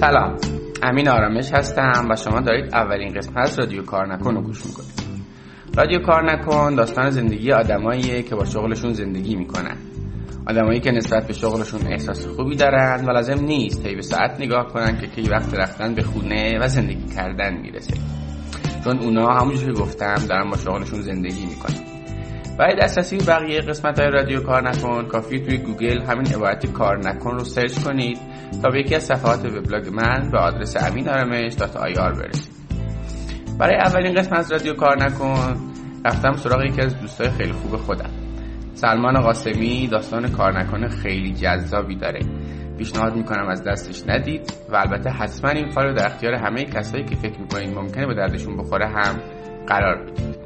سلام. امین آرامش هستم و شما دارید اولین قسمت از رادیو کار نکن رو گوش می‌کنید. رادیو کار نکن داستان زندگی آدماییه که با شغلشون زندگی می‌کنن. آدمایی که نسبت به شغلشون احساس خوبی دارن و لازم نیست هی به ساعت نگاه کنن که کی وقت رفتن به خونه و زندگی کردن می‌رسه. چون اونا همونجور که گفتم دارن با شغلشون زندگی می‌کنن. برای دسترسی بقیه قسمت های رادیو کار نکن کافی توی گوگل همین عبارت کار نکن رو search کنید تا به یکی از صفحات وبلاگ من به آدرس امین آرامش dot ir برسید. برای اولین قسمت از رادیو کار نکن رفتم سراغ یکی از دوستای خیلی خوب خودم. سلمان قاسمی داستان کار نکنه خیلی جذابی داره. پیشنهاد می‌کنم از دستش ندید و البته حتما این فایل رو در اختیار همه کسایی که فکر می‌کنید ممکنه به دردشون بخوره هم قرار بدید.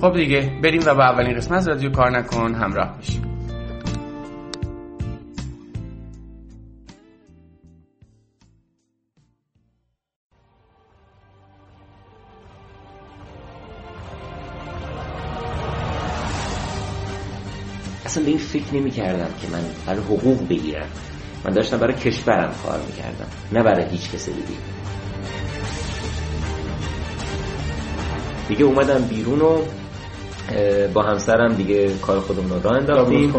خب دیگه بریم و با اولین قسمت رادیو کار نکن همراه بشیم. اصلا به این فکر نمی کردم که من برای حقوق بگیرم. من داشتم برای کشورم کار می‌کردم نه برای هیچ کس دیگه. دیگه اومدم بیرون و با همسرم دیگه کار خودمون رو راه انداختیم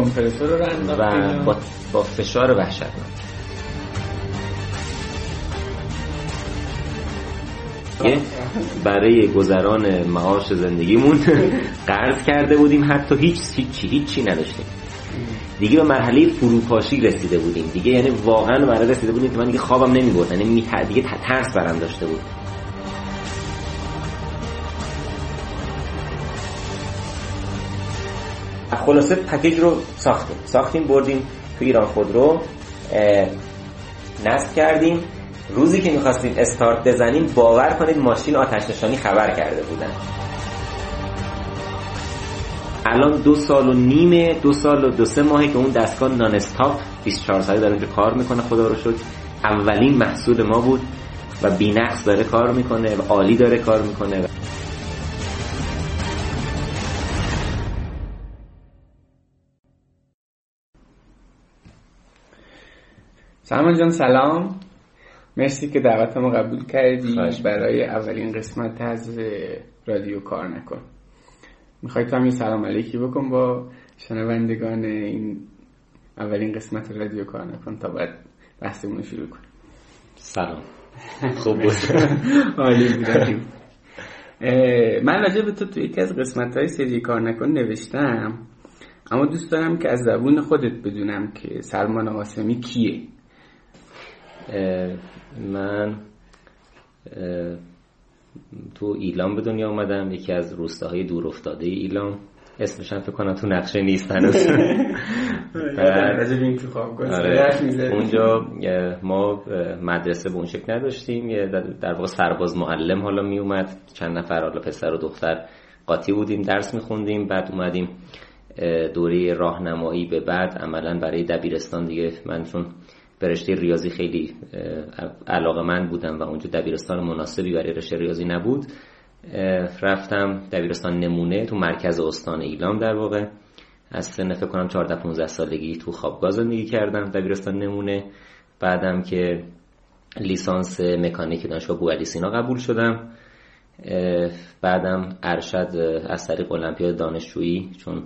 و با, با فشار وحشتناک. برای گذران معاش زندگیمون قرض کرده بودیم حتی هیچ هیچی هیچی نداشتیم. دیگه به مرحله فروپاشی رسیده بودیم. دیگه یعنی واقعا مرحله رسیده بودیم که من دیگه خوابم نمی‌برد. یعنی دیگه ترس برم داشته بود. خلاصه پکیج رو ساختیم. ساختیم بردیم تو ایران خودرو نصب کردیم. روزی که می‌خواستیم استارت بزنیم باور کنید ماشین آتش نشانی خبر کرده بودن. الان دو سال و نیمه دو سال و دو سه ماهی که اون دستگاه نان استاپ 24 ساعته داره اینجا کار می‌کنه خدا رو شد اولین محصول ما بود و بینقص داره کار می‌کنه و عالی داره کار می‌کنه. سلمان جان سلام. مرسی که دعوت ما قبول کردی برای اولین قسمت از رادیو کار نکن. می‌خوای تو هم یه سلام علیکی بکن با شنوندگان این اولین قسمت رادیو کار نکن تا بعد بحثمون رو شروع کنیم. سلام. خوب بود. عالی بودیم من راجع به تو تو یکی از قسمت های سری کار نکن نوشتم. اما دوست دارم که از زبون خودت بدونم که سلمان قاسمی کیه. من تو ایلام به دنیا اومدم یکی از روستاهای دور افتاده ایلام اسمش هم فکر کنم تو نقشه نیست هنوز. آره. اونجا ما مدرسه به اون شکل نداشتیم. در واقع سرباز معلم حالا می اومد چند نفر حالا پسر و دختر قاطی بودیم درس میخوندیم. بعد اومدیم دوره راهنمایی به بعد. عملا برای دبیرستان دیگه. من چون به رشته ریاضی خیلی علاقه من بودم و اونجا دبیرستان مناسبی برای رشته ریاضی نبود. رفتم دبیرستان نمونه تو مرکز استان ایلام در واقع. از سن فکر کنم 14 15 سالگی تو خوابگاه زندگی کردم دبیرستان نمونه. بعدم که لیسانس مکانیک دانشگاه بوعلی سینا قبول شدم. بعدم ارشد از طریق المپیاد دانشجویی چون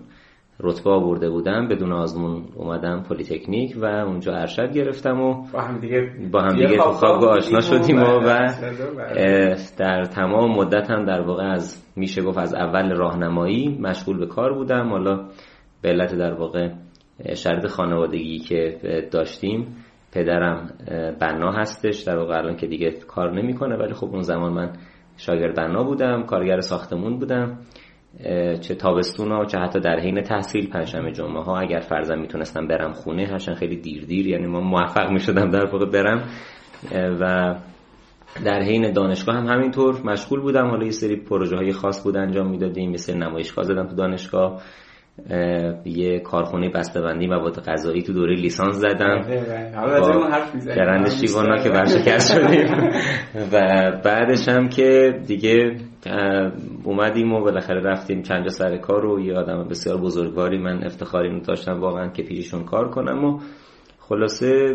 رتبه آورده بودم بدون آزمون اومدم پلیتکنیک و اونجا ارشد گرفتم و با هم دیگه با هم دیگه تو خوابگاه آشنا شدیم و, و در تمام مدت هم در واقع از میشه گفت از اول راهنمایی مشغول به کار بودم. حالا به علت در واقع شرط خانوادگی که داشتیم پدرم بنا هستش. در واقع الان که دیگه کار نمی‌کنه ولی خب اون زمان من شاگرد بنا بودم کارگر ساختمون بودم. چه تابستون ها چه حتی در حین تحصیل پنجشنبه جمعه ها اگر فرضاً می‌تونستم برم خونه هرچند خیلی دیر دیر یعنی ما موفق می‌شدم در واقع برم. و در حین دانشگاه هم همینطور مشغول بودم. حالا یه سری پروژه های خاص بود انجام می‌دادیم یه سری نمایشگاه زدم تو دانشگاه. یه کارخونه بسته‌بندی مواد غذایی تو دوره لیسانس زدم. گرند شیوانا که برشکست شدیم. و بعدش هم که دیگه اومدیم و بالاخره رفتیم چند جا سر کار و یه آدم بسیار بزرگواری من افتخاری رو داشتم واقعا که پیششون کار کنم و خلاصه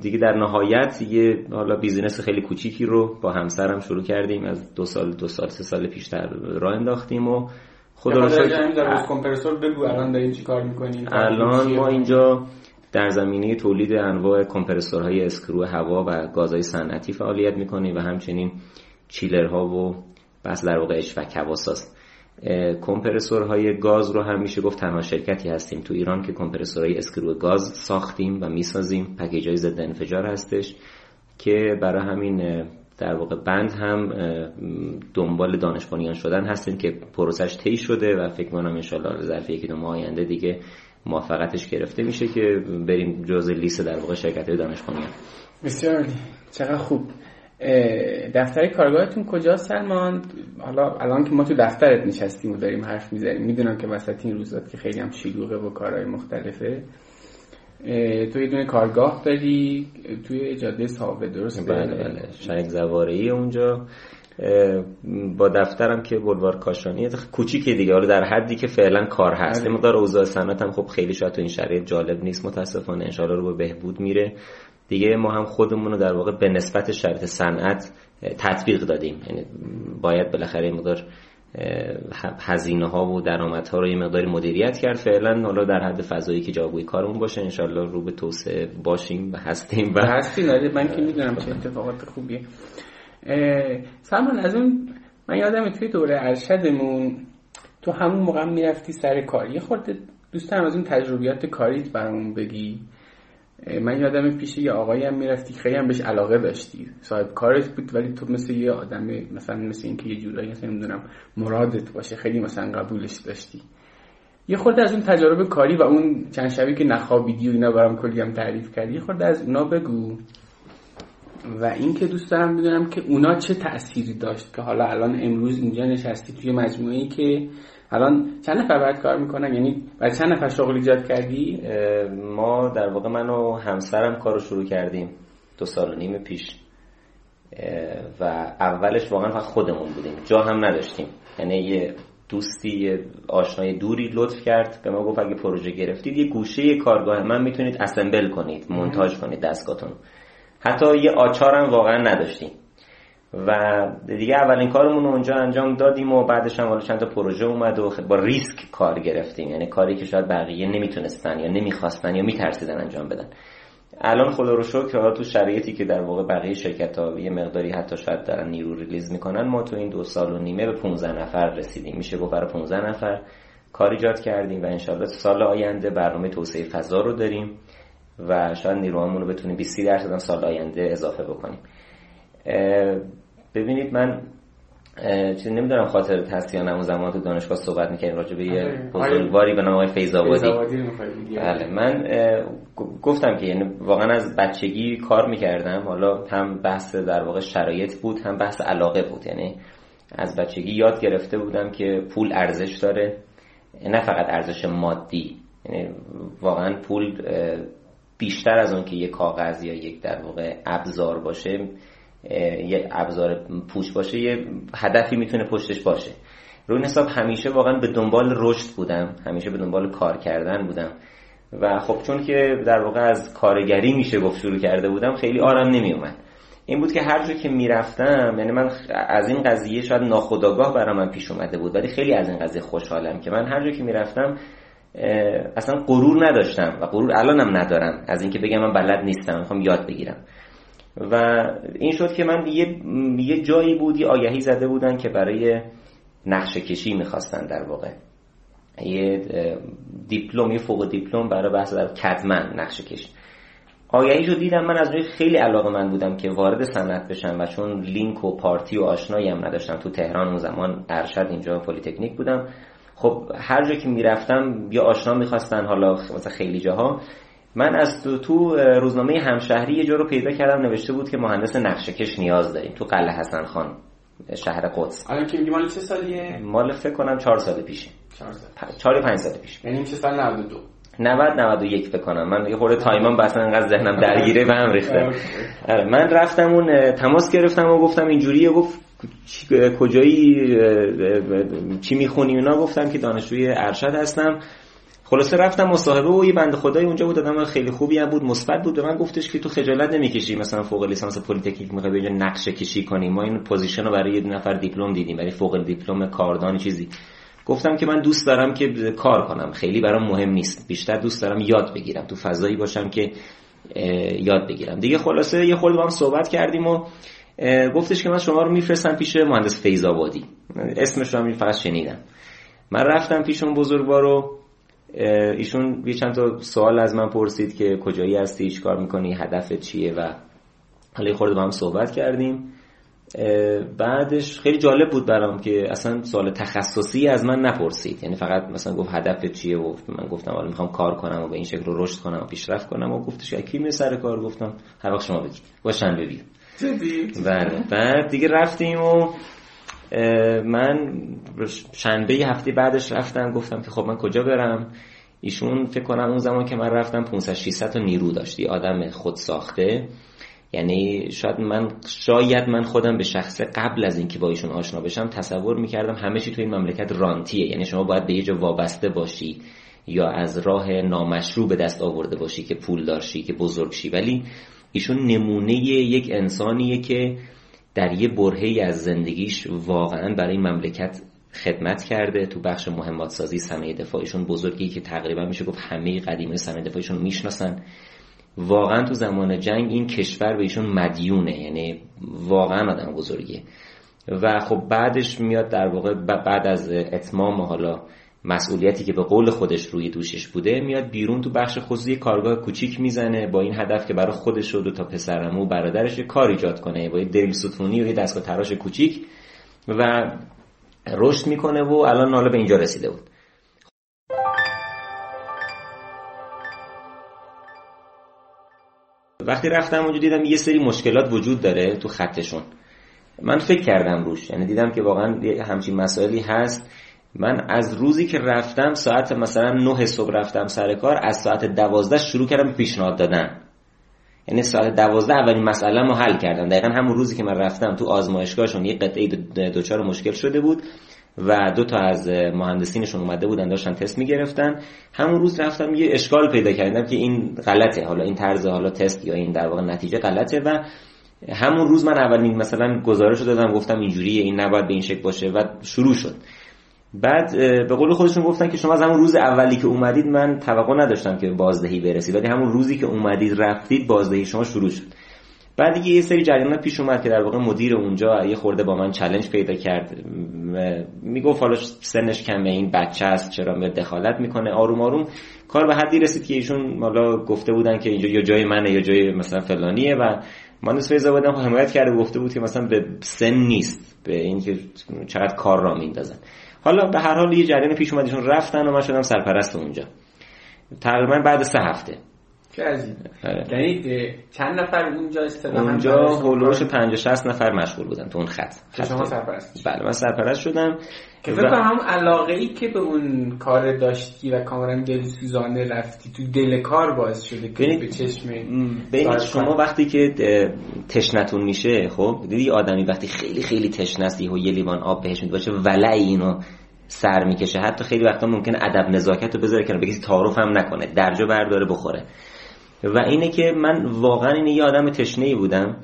دیگه در نهایت یه حالا business خیلی کوچیکی رو با همسرم شروع کردیم. از دو سال دو سال سه سال پیشتر راه انداختیم و خدا رو شکر کمپرسور بگو الان دارین چی کار می‌کنین؟ الان ما اینجا در زمینه تولید انواع کمپرسورهای screw هوا و گازهای صنعتی فعالیت می‌کنیم و همچنین چیلرها و بس در واقع اشفک هواساست کمپرسورهای گاز رو هم میشه گفت تنها شرکتی هستیم تو ایران که کمپرسورهای اسکرو گاز ساختیم و می‌سازیم. پکیج های ضد انفجار هستش که برای همین در واقع بند هم دنبال دانش شدن هستیم که پروسش طی شده و فکر کنم ان ظرف یکی دو ماه آینده دیگه موفقتش گرفته میشه که بریم جزء لیست در واقع شرکت دانش بسیار چقدر خوب. دفتر کارگاهتون کجا سلمان؟ حالا الان که ما تو دفترت نشستیم و داریم حرف می‌زنیم می‌دونم که وسط این روزات که خیلی هم شلوغه و کارهای مختلفه. تو یه دونه کارگاه داری توی جاده صاحب درست بله بله شنگ زواره اونجا. با دفترم که بلوار کاشانی کوچیکه دیگه. حالا در حدی که فعلا کار هست. بله. مقدار اوضاع صنعت هم خب خیلی شاید تو این شرایط جالب نیست. متاسفانه ان رو به بهبود میره. دیگه ما هم خودمون رو در واقع به نسبت شرط صنعت تطبیق دادیم. یعنی باید بالاخره مقدار هزینه ها و درآمد ها رو یه مقداری مدیریت کرد. فعلا حالا در حد فضایی که جاگوی کارمون باشه انشالله رو به توسعه باشیم و هستیم و هستیم من که می‌دونم چه اتفاقات خوبیه. سلمان از اون من یادم توی دوره ارشدمون تو همون موقع می‌رفتی سر کار. یه خورده دوست از اون تجربیات کاریت برامون بگی. من یادم پیش یه آقایی هم می‌رفتی خیلی هم بهش علاقه داشتی. صاحب کارت بود ولی تو مثل یه آدم مثلا مثل اینکه یه جورایی مثلا نمی‌دونم مرادت باشه خیلی مثلا قبولش داشتی. یه خورده از اون تجارب کاری و اون چند شبی که نخوابیدی و اینا برام کلی هم تعریف کردی یه خورده از اونا بگو. و اینکه دوست دارم بدونم که اونا چه تأثیری داشت که حالا الان امروز اینجا نشستی توی مجموعه ای که الان چند نفر باید کار می‌کنن؟ یعنی برای چند نفر شغل ایجاد کردی؟ ما در واقع من و همسرم کارو شروع کردیم دو سال و نیم پیش. و اولش واقعا فقط خودمون بودیم. جا هم نداشتیم. یعنی یه دوستی یه آشنای دوری لطف کرد. به ما گفت اگه پروژه گرفتید یه گوشه کارگاه. من می‌تونید اسمبل کنید مونتاژ کنید دستگاهتون. حتی یه آچار هم واقعا نداشتیم. و دیگه اولین کارمون اونجا انجام دادیم و بعدش هم چند تا پروژه اومد و با ریسک کار گرفتیم. یعنی کاری که شاید بقیه نمی‌تونستن یا نمی‌خواستن یا میترسیدن انجام بدن. الان خدا رو شکر تو شرایطی که در واقع بقیه شرکت ها یه مقداری حتی شاید دارن نیرو ریلیز می‌کنن ما تو این دو سال و نیمه به 15 نفر رسیدیم. میشه گفت برای 15 نفر کار ایجاد کردیم و انشالله سال آینده برنامه توسعه فضا رو داریم و شاید نیروهامون رو بتونیم 20 درصد سال آینده اضافه بکنیم. ببینید من چیزی نمی‌دونم خاطر یا نه زمان تو دانشگاه صحبت می‌کنیم راجع به یه آره. بزرگواری به نام آقای فیض‌آبادی. بله. من گفتم که یعنی واقعا از بچگی کار می‌کردم. حالا هم بحث در واقع شرایط بود هم بحث علاقه بود. یعنی از بچگی یاد گرفته بودم که پول ارزش داره. نه فقط ارزش مادی. یعنی واقعا پول بیشتر از اون که یک کاغذ یا یک در واقع ابزار باشه یه ابزار پوچ باشه یه هدفی می‌تونه پشتش باشه. روی حساب همیشه واقعا به دنبال رشد بودم همیشه به دنبال کار کردن بودم. و خب چون که در واقع از کارگری میشه گفت شروع کرده بودم خیلی آرام نمیومد این بود که هر جا که می‌رفتم یعنی من از این قضیه شاید ناخداگاه برای من پیش اومده بود ولی خیلی از این قضیه خوشحالم که من هر جا که می‌رفتم اصلا غرور نداشتم و غرور الانم ندارم. از اینکه بگم من بلد نیستم می‌خوام یاد بگیرم. و این شد که من یه, یه جایی بود یه آگهی زده بودن که برای نقشه کشی می‌خواستن در واقع. یه دیپلم یه فوق دیپلم برای بحث در CAD man نقشه کشی. آگهی رو دیدم من از روی خیلی علاقه من بودم که وارد صنعت بشم و چون لینک و پارتی و آشنایی هم نداشتم تو تهران اون زمان ارشد اینجا پلیتکنیک بودم. خب هر جا که می‌رفتم یا آشنا می‌خواستن حالا مثلا خیلی جاها. من از تو, تو روزنامه همشهری یه جا رو پیدا کردم نوشته بود که مهندس نقشه نیاز داریم تو قلعه حسن خان شهر قدس. الان که مال چه سالیه؟ مال فکر کنم 4 سال پیشه. 4 سال. 4 5 سال پیش یعنی چه سال؟ 92 90 91 فکر کنم. من یه خورده تایمم بس انقدر ذهنم درگیره و هم ریخته. آره من رفتم اون تماس گرفتم و گفتم اینجوریه. گفت کجایی چی می‌خونی؟ اونا گفتم که دانشجوی ارشد هستم. خلاصه رفتم مصاحبه و یه بنده خدای اونجا بود آدم خیلی خوبی هم بود مثبت بود به من گفتش که تو خجالت نمی‌کشی مثلا فوق لیسانس پلیتکنیک می‌خوای اینجا نقشه کشی کنی. ما این position رو برای یه نفر دیپلم دیدیم برای فوق دیپلم کاردان چیزی. گفتم که من دوست دارم که کار کنم. خیلی برام مهم نیست. بیشتر دوست دارم یاد بگیرم. تو فضایی باشم که یاد بگیرم. دیگه خلاصه یه خورده با هم صحبت کردیم و گفتش که من شما رو میفرستم پیش مهندس فیض‌آبادی اسمش رو هم فقط شنیدم. من رفتم پیش اون بزرگوارو ایشون یه چند تا سوال از من پرسید که کجایی هستی چی کار می‌کنی هدفت چیه و حالا خورده با هم صحبت کردیم. بعدش خیلی جالب بود برام که اصلا سوال تخصصی از من نپرسید. یعنی فقط مثلا گفت هدف چیه و من گفتم حالا می‌خوام کار کنم و به این شکل رو رشد کنم و پیشرفت کنم و گفتش کی می سر کار؟ گفتم هر وقت شما بگید. با شنبه ببین بله. بعد دیگه رفتیم و من شنبه هفته بعدش رفتم گفتم که خب من کجا برم؟ ایشون فکر کنم اون زمان که من رفتم 500 600 تا نیرو داشتی آدم خود ساخته. یعنی شاید من شاید من خودم به شخص قبل از اینکه با ایشون آشنا بشم تصور می‌کردم همه چی تو این مملکت رانتیه. یعنی شما باید به یه جا وابسته باشی یا از راه نامشروع به دست آورده باشی که پول دارشی که بزرگ شی ولی ایشون نمونه یک انسانیه که در یه برهی از زندگیش واقعا برای مملکت خدمت کرده. تو بخش مهمات سازی صنایع دفاعیشون بزرگی که تقریبا میشه گفت همه قدیمه صنایع دفاعیشون می‌شناسن. واقعا تو زمان جنگ این کشور به ایشون مدیونه یعنی واقعا آدم بزرگیه. و خب بعدش میاد در واقع بعد از اتمام حالا مسئولیتی که به قول خودش روی دوشش بوده میاد بیرون تو بخش خصوصی کارگاه کوچیک می‌زنه با این هدف که برای خودش و دو تا پسرمو و برادرش کار ایجاد کنه با یه دریل ستونی و یه دستگاه تراش کوچیک و رشد می‌کنه و الان حالا به اینجا رسیده بود. وقتی رفتم اونجا دیدم یه سری مشکلات وجود داره تو خطشون. من فکر کردم روش یعنی دیدم که واقعا همچین مسائلی هست من از روزی که رفتم ساعت مثلا 9 صبح رفتم سر کار از ساعت دوازده شروع کردم پیشنهاد دادن. یعنی ساعت دوازده اولین مسئله رو حل کردم دقیقا همون روزی که من رفتم تو آزمایشگاهشون یه قطعه دوچار مشکل شده بود و دو تا از مهندسینشون اومده بودن داشتن تست می‌گرفتن. همون روز رفتم یه اشکال پیدا کردم که این غلطه. حالا این طرز حالا تست یا این در واقع نتیجه غلطه و همون روز من اولین مثلا گزارش رو دادم گفتم اینجوریه این نباید به این شکل باشه و شروع شد. بعد به قول خودشون گفتن که شما از همون روز اولی که اومدید من توقع نداشتم که بازدهی برسید ولی همون روزی که اومدید رفتید بازدهی شما شروع شد. بعد دیگه یه سری جریانات پیش اومد که در واقع مدیر اونجا یه خورده با من چلنج پیدا کرد. می‌گفت حالا سنش کمه این بچه است چرا میاد دخالت می‌کنه؟ آروم آروم کار به حدی رسید که ایشون حالا گفته بودن که اینجا یا جای منه یا جای مثلا فلانیه و مهندس فیض آبادی هم حمایت کرده گفته بود که مثلا به سن نیست به اینکه چقدر کار را میندازن. حالا به هر حال یه جریان پیش اومد ایشون رفتن و من شدم سرپرست اونجا. تقریبا بعد سه هفته. آره. یعنی چند نفر اونجا استقامت اونجا هولوش 50 60 نفر مشغول بودن تو اون خط. شما سرپرست. بله من سرپرست شدم. که فکر هم علاقه ای که به اون کار داشتی و کاملا دلسوزانه رفتی تو دل کار باعث شده که به چشم ببینید شما وقتی که تشنتون میشه خب دیدی آدمی وقتی خیلی خیلی تشنه و یه لیوان آب بهش میده باشه ولع اینو سر می‌کشه. حتی خیلی وقتا ممکنه ادب نزاکت رو بذاره کنه بگی تعارف هم نکنه درجا برداره بخوره. و اینه که من واقعا اینه یه آدم تشنه ای بودم.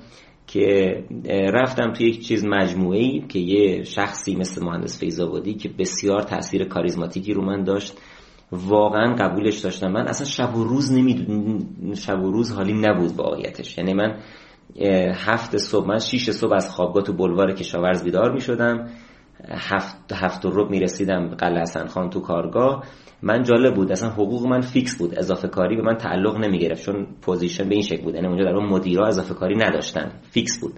که رفتم توی یک چیز مجموعه ای که یه شخصی مثل مهندس فیضابادی که بسیار تاثیر کاریزماتیکی رو من داشت واقعا قبولش داشتم. من اصلا شب و روز نمیدون شب و روز حالی نبود واقعیتش یعنی من هفت صبح من شیش صبح از خوابگاه تو بلوار کشاورز بیدار می شدم هفت هفت رو می رسیدم قلعه حسن خان تو کارگاه. من جالب بود. اصلا حقوق من fix بود. اضافه کاری به من تعلق نمی گرفت چون position به این شکل بود یعنی اونجا در اون مدیرا اضافه کاری نداشتن. fix بود.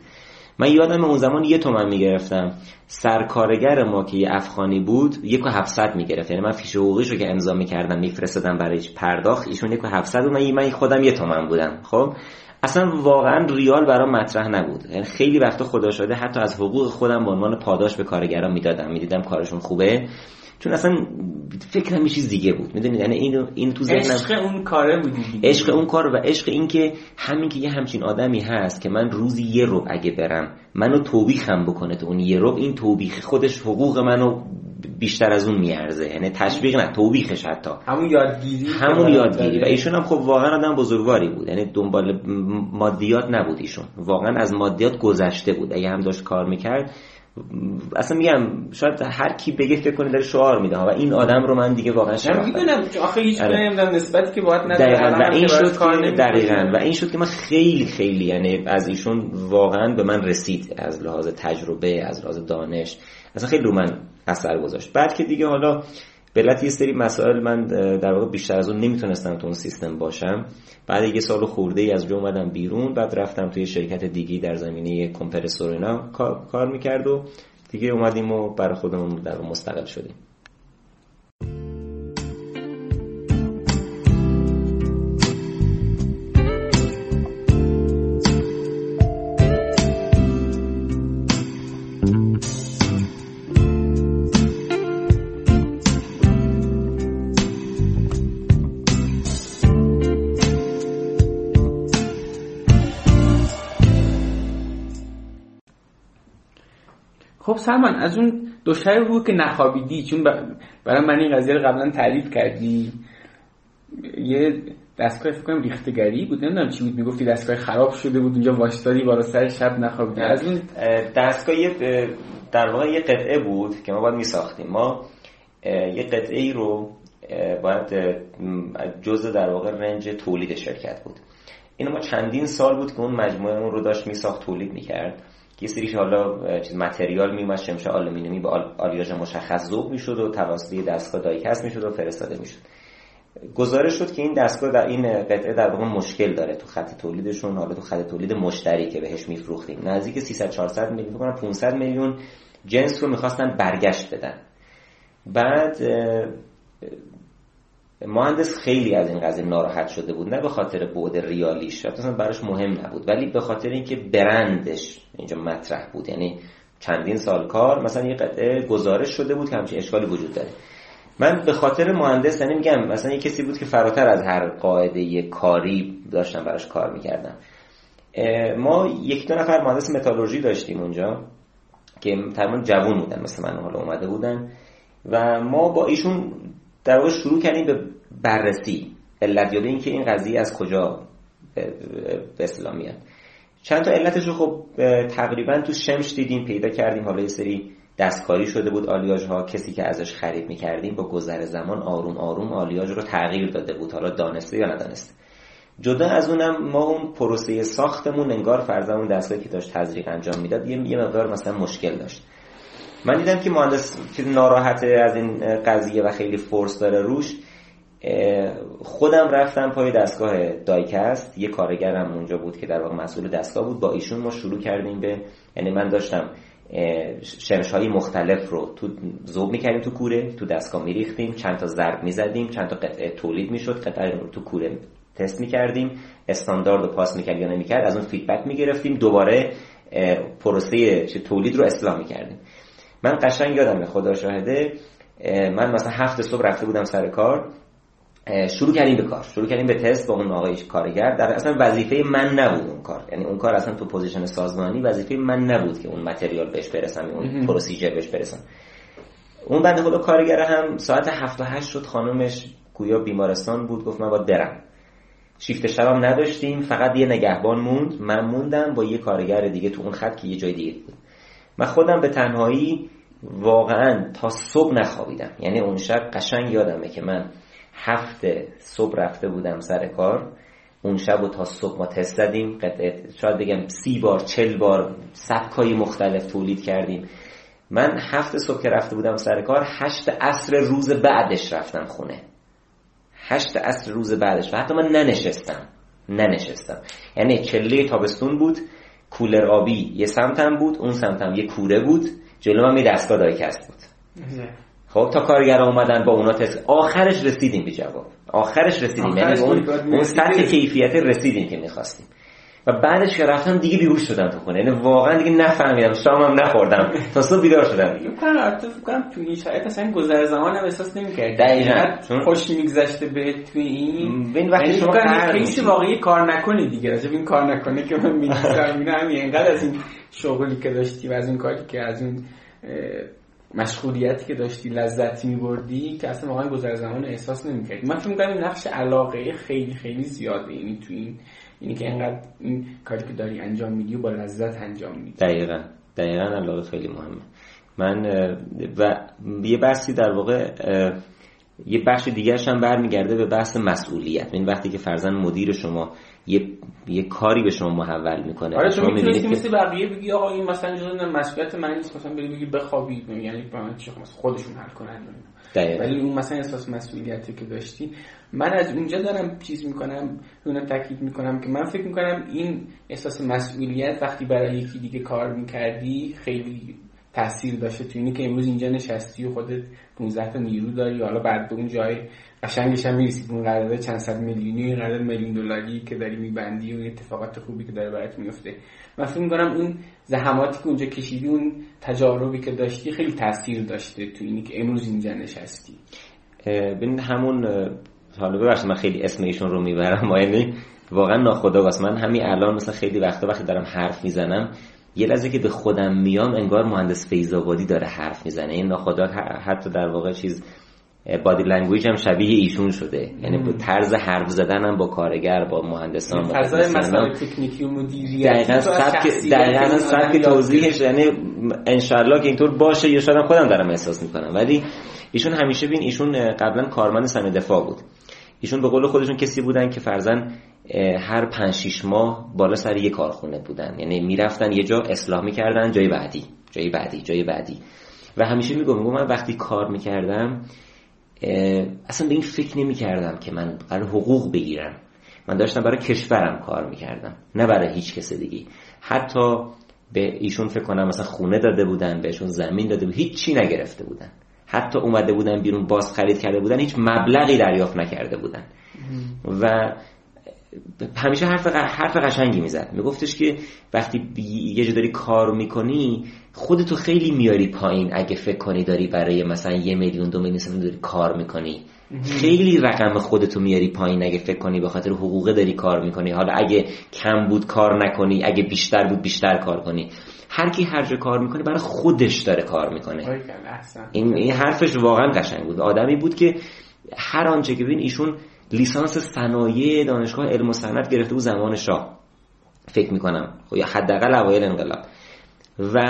من یادم اون زمان یه تومن می‌گرفتم. سرکارگر ما که یه افغانی بود یک و هفتصد می‌گرفت. یعنی من فیش حقوقیش رو که امضا می‌کردم میفرستادم برای پرداخت ایشون یک و هفتصد و من خودم یه تومن بودم. خب؟ اصلا واقعا ریال برام مطرح نبود. یعنی خیلی وقتا خدا شده حتی از حقوق خودم به عنوان پاداش به کارگران می‌دادم. می‌دیدم کارشون خوبه. چون اصلا فکرم چیز دیگه بود. می‌دونید یعنی این این تو ذهنم عشق اون کاره بودی عشق اون کار و عشق این که همین که یه همچین آدمی هست که من روزی یه رو اگه برم منو توبیخم بکنه تو اون یه رو این توبیخ خودش حقوق منو بیشتر از اون میارزه. یعنی تشویق نه توبیخش حتی. همون یادگیری همون یادگیری. و ایشون هم خب واقعا آدم بزرگواری بود. یعنی دنبال مادیات نبود ایشون. واقعا از مادیات گذشته بود. اگه هم داشت کار می‌کرد اصلا میگم شاید هر کی بگه فکر کنه داره شعار میده و این آدم رو من دیگه واقعا شناختم می‌دونم آخه هیچ آره. نسبتی که باید دقیقاً. و این شد که دقیقاً. و این شد که من خیلی خیلی یعنی از ایشون واقعا به من رسید از لحاظ تجربه از لحاظ دانش. اصلا خیلی رو من اثر گذاشت. بعد که دیگه حالا به یه سری مسائل من در واقع بیشتر از اون نمی‌تونستم تو اون سیستم باشم. بعد یه سال خورده ای از جو اومدم بیرون بعد رفتم توی شرکت دیگی در زمینه کمپرسور اینا کار می‌کرد و دیگه اومدیم و برای خودمون در مستقل شدیم. سلمان از اون دو شب بود که نخوابیدی چون برای من این قضیه رو قبلا تعریف کردی. یه دستگاه فکر کنم ریختگری بود نمی‌دونم چی بود می‌گفتی دستگاه خراب شده بود اونجا واشتادی بارا سر شب نخوابیدی. از اون دستگاه در واقع یه قطعه بود که ما باید میساختیم. ما یه قطعه ای رو باید جزء در واقع رنج تولید شرکت بود. اینو ما چندین سال بود که اون مجموعه اون رو داشت میساخت تولید می‌کرد. یه سریش حالا چیز material میومد شمش آلومینیومی به آلیاژ مشخص ذوب می‌شد و توسط دستگاه die-cast می‌شد و فرستاده می‌شد. گزارش شد که این دستگاه در این قطعه در واقع مشکل داره تو خط تولیدشون. حالا تو خط تولید مشتری که بهش میفروختیم. نزدیک 300 400 میلیون فکر 500 میلیون جنس رو می‌خواستن برگشت بدن. بعد مهندس خیلی از این قضیه ناراحت شده بود نه به خاطر بعد ریالیش اصلا براش مهم نبود ولی به خاطر اینکه برندش اینجا مطرح بود یعنی چندین سال کار مثلا یه قطعه گزارش شده بود که همچین اشکالی وجود داره. من به خاطر مهندس یعنی میگم مثلا یه کسی بود که فراتر از هر قاعده کاری داشتم براش کار می‌کردم. ما یک دو نفر مهندس متالورژی داشتیم اونجا که تقریبا جوون بودن مثل من حالا اومده بودن. و ما با ایشون در واقع شروع کردیم به بررسی علت یابی اینکه این قضیه از کجا به اصطلاح میاد. چند تا علتش رو خب تقریبا تو شمش دیدیم پیدا کردیم. حالا یه سری دستکاری شده بود. آلیاژ ها کسی که ازش خرید می‌کردیم با گذر زمان آروم آروم آلیاژ رو تغییر داده بود. حالا دانسته یا ندانسته. جدا از اونم ما اون پروسه ساختمون انگار فرزمون دستگاهی که داشت تزریق انجام می‌داد یه مقدار مثلا مشکل داشت. من دیدم که مهندس که ناراحته از این قضیه و خیلی فورس داره روش. خودم رفتم پای دستگاه die-cast. یه کارگرم اونجا بود که در واقع مسئول دستگاه بود. با ایشون ما شروع کردیم به یعنی من داشتم شمش های مختلف رو تو ذوب می‌کردیم تو کوره تو دستگاه میریختیم. چند تا ضرب می‌زدیم چند تا قطعه تولید می‌شد قطعه رو تو کوره تست می‌کردیم. استاندارد رو پاس می‌کرد یا نمی‌کرد از اون feedback می‌گرفتیم. دوباره پروسه تولید رو اصلاح می‌کردیم. من قشنگ یادم خدا شاهده من مثلا هفت صبح رفته بودم سر کار شروع کردیم به کار. شروع کردیم به تست با اون آقای کارگر. در اصلا وظیفه من نبود اون کار. یعنی اون کار اصلا تو position سازمانی وظیفه من نبود که اون material بهش برسم اون procedure بهش برسم. اون بنده خدا کارگر هم ساعت هفت و هشت شد خانومش گویا بیمارستان بود گفت من باید برم شیفت شبم نداشتیم فقط یه نگهبان موند. من موندم با یه کارگر دیگه تو اون خط که یه جای دیگه بود. من خودم به تنهایی واقعا تا صبح نخوابیدم. یعنی اون شب قشنگ یادمه که من هفته صبح رفته بودم سر کار. اون شب و تا صبح ما تست زدیم. شاید بگم سی بار چل بار سبکای مختلف تولید کردیم. من هفته صبح که رفته بودم سر کار هشت عصر روز بعدش رفتم خونه. هشت عصر روز بعدش. و حتی من ننشستم. ننشستم. یعنی چله تابستون بود. کولر آبی یه سمتم بود اون سمتم یه کوره بود. جلو من یه دستگاه دایکست بود. خب تا کارگر اومدن با اونا تست. آخرش رسیدیم به جواب. آخرش رسیدیم. یعنی اون اون سطح کیفیت رسیدیم که می‌خواستیم. و بعدش که رفتم دیگه بیهوش شدم تو خونه. یعنی واقعا دیگه نفهمیدم. شامم نخوردم. تا صبح بیدار شدم دیگه. فکر تو این شرایط اصلا گذر زمان هم احساس نمی‌کردی. دقیقاً. خوش میگذشته به تو این. ببین وقتی یعنی شما میشی. واقعی کار نکنی دیگه. راجب این کار نکنی که من میگم اینا همین اینقدر از این شغلی که داشتی و از این کاری که از این مشغولیتی که داشتی لذت میبردی که اصلا واقعا گذر زمان احساس نمی‌کردی. من فکر می‌کنم این نقش علاقه خیلی خیلی زیاده. یعنی تو این اینی که اینقدر این کاری که داری انجام میدی و با لذت انجام میدی. دقیقا. دقیقا علاقه خیلی مهمه. من و یه بحثی در واقع یه بخش دیگرش هم برمیگرده به بحث مسئولیت. این وقتی که فرزن مدیر شما یه, یه کاری به شما محول می‌کنه. آره شما می‌تونستی که مثل بقیه بگی آقا این مثلا جزء مسئولیت من نیست مثلا بری بگی بخوابی یعنی مثلا خودشون حل کنن. دقیقا. ولی اون مثلا احساس مسئولیتی که داشتی. من از اونجا دارم چیز می‌کنم اون تاکید می‌کنم که من فکر می‌کنم این احساس مسئولیت وقتی برای یکی دیگه کار می‌کردی خیلی تاثیر داشته تو اینی که امروز اینجا نشستی و خودت 15 تا نیرو داری و حالا بعد به اون جای قشنگش هم می‌رسی اون قرارداد چند صد میلیونی این قرارداد میلیون دلاری که داری میبندی و این اتفاقات خوبی که داره برات میفته من فکر می‌کنم اون زحماتی که اونجا کشیدی اون تجاربی که داشتی خیلی تاثیر داشته تو اینی که امروز اینجا نشستی. ببین همون حالا ببخشید من خیلی اسم ایشون رو می‌برم یعنی واقعا ناخدا واسه من همین الان مثلا خیلی وقتا وقتی دارم حرف می‌زنم یه لحظه که به خودم میام انگار مهندس فیض‌آبادی داره حرف می‌زنه. این ناخودآگاه حتی در واقع چیز body language هم شبیه ایشون شده. یعنی با طرز حرف زدن هم با کارگر با مهندسان با تکنسین مسائل تکنیکی و مدیریتی دقیقا سبک دقیقا سبک توضیحش یعنی انشالله که اینطور باشه یا شاید هم خودم دارم احساس می‌کنم. ولی ایشون همیشه بین ایشون قبلا کارمند صنایع دفاع بود. ایشون به قول خودشون کسی بودن که فرزن هر پنج شیش ماه بالا سر یه کارخونه بودن. یعنی می‌رفتن یه جا اصلاح می‌کردن جای بعدی جای بعدی جای بعدی. و همیشه میگم میگم من وقتی کار می‌کردم اصلا به این فکر نمی‌کردم که من قرار حقوق بگیرم. من داشتم برای کشورم کار می‌کردم نه برای هیچ کس دیگه. حتی به ایشون فکر کنم مثلا خونه داده بودن بهشون زمین داده بود هیچی نگرفته بودن. حتی اومده بودن بیرون باز خرید کرده بودن هیچ مبلغی دریافت نکرده بودن. و همیشه حرف حرف قشنگی می‌زد. میگفتش که وقتی یه جا داری کار می‌کنی خودتو خیلی میاری پایین اگه فکر کنی داری برای مثلا یه میلیون دو میلیون داری کار می‌کنی. خیلی رقم خودتو میاری پایین اگه فکر کنی به خاطر حقوق داری کار می‌کنی. حالا اگه کم بود کار نکنی اگه بیشتر بود بیشتر کار کنی. هر کی هر جا کار می‌کنه برای خودش داره کار می‌کنه. این, این حرفش واقعا قشنگ بود. آدمی بود که هر آنچه که ببین ایشون لیسانس صنایع دانشگاه علم و صنعت گرفته بود زمان شاه. فکر می‌کنم. خب یا حداقل اوایل انقلاب. و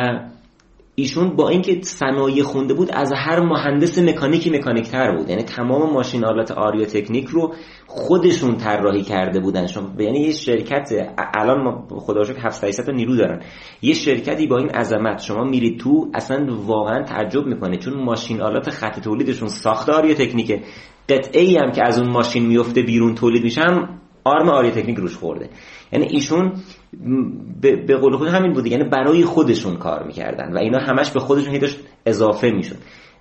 ایشون با اینکه صنایع خونده بود از هر مهندس مکانیکی مکانیکتر بود. یعنی تمام ماشین آلات آریو تکنیک رو خودشون طراحی کرده بودن. شما یعنی یه شرکت الان ما خدا شکر 700 تا نیرو دارن. یه شرکتی با این عظمت شما میرید تو اصلا واقعا تعجب می‌کنه. چون ماشین آلات خط تولیدشون ساخته آریو تکنیکه. قطعه هم که از اون ماشین میفته بیرون تولید میشه هم آرم آریو تکنیک روش خورده. یعنی ایشون به قول خود همین بود یعنی برای خودشون کار می‌کردن و اینا همش به خودشون هیچ اضافه می‌شد.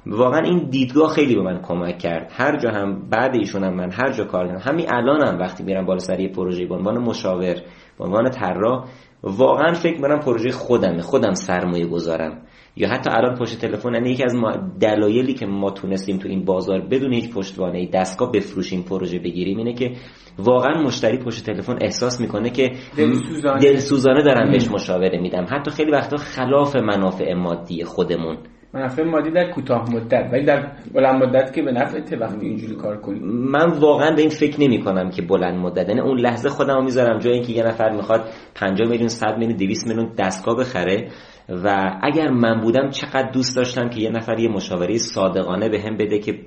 واقعا این دیدگاه خیلی به من کمک کرد. هر جا هم بعد ایشون هم من هر جا کار کردم همین الانم هم وقتی میرم بالا سر یه پروژه به عنوان مشاور به عنوان طراح واقعا فکر می‌کنم پروژه خودمه خودم سرمایه گذارم. یا حتی الان پشت تلفن یعنی یکی از دلایلی که ما تونستیم تو این بازار بدون هیچ پشتوانه دستگاه بفروشیم پروژه بگیریم اینه که واقعا مشتری پشت تلفن احساس می‌کنه که دلسوزانه, دلسوزانه دارم بهش مشاوره میدم حتی خیلی وقتا خلاف منافع مادی خودمون. منافع مادی در کوتاه مدت ولی در بلند مدت که به نفعت وقتی اینجوری کار کنی. من واقعا به این فکر نمی کنم که بلند مدت یعنی اون لحظه خودم رو می‌ذارم جای اینکه یه نفر می‌خواد 50 میلیون 100 میلیون 200 میلیون دستگاه بخره. و اگر من بودم چقدر دوست داشتم که یه نفر یه مشاوره صادقانه به هم بده که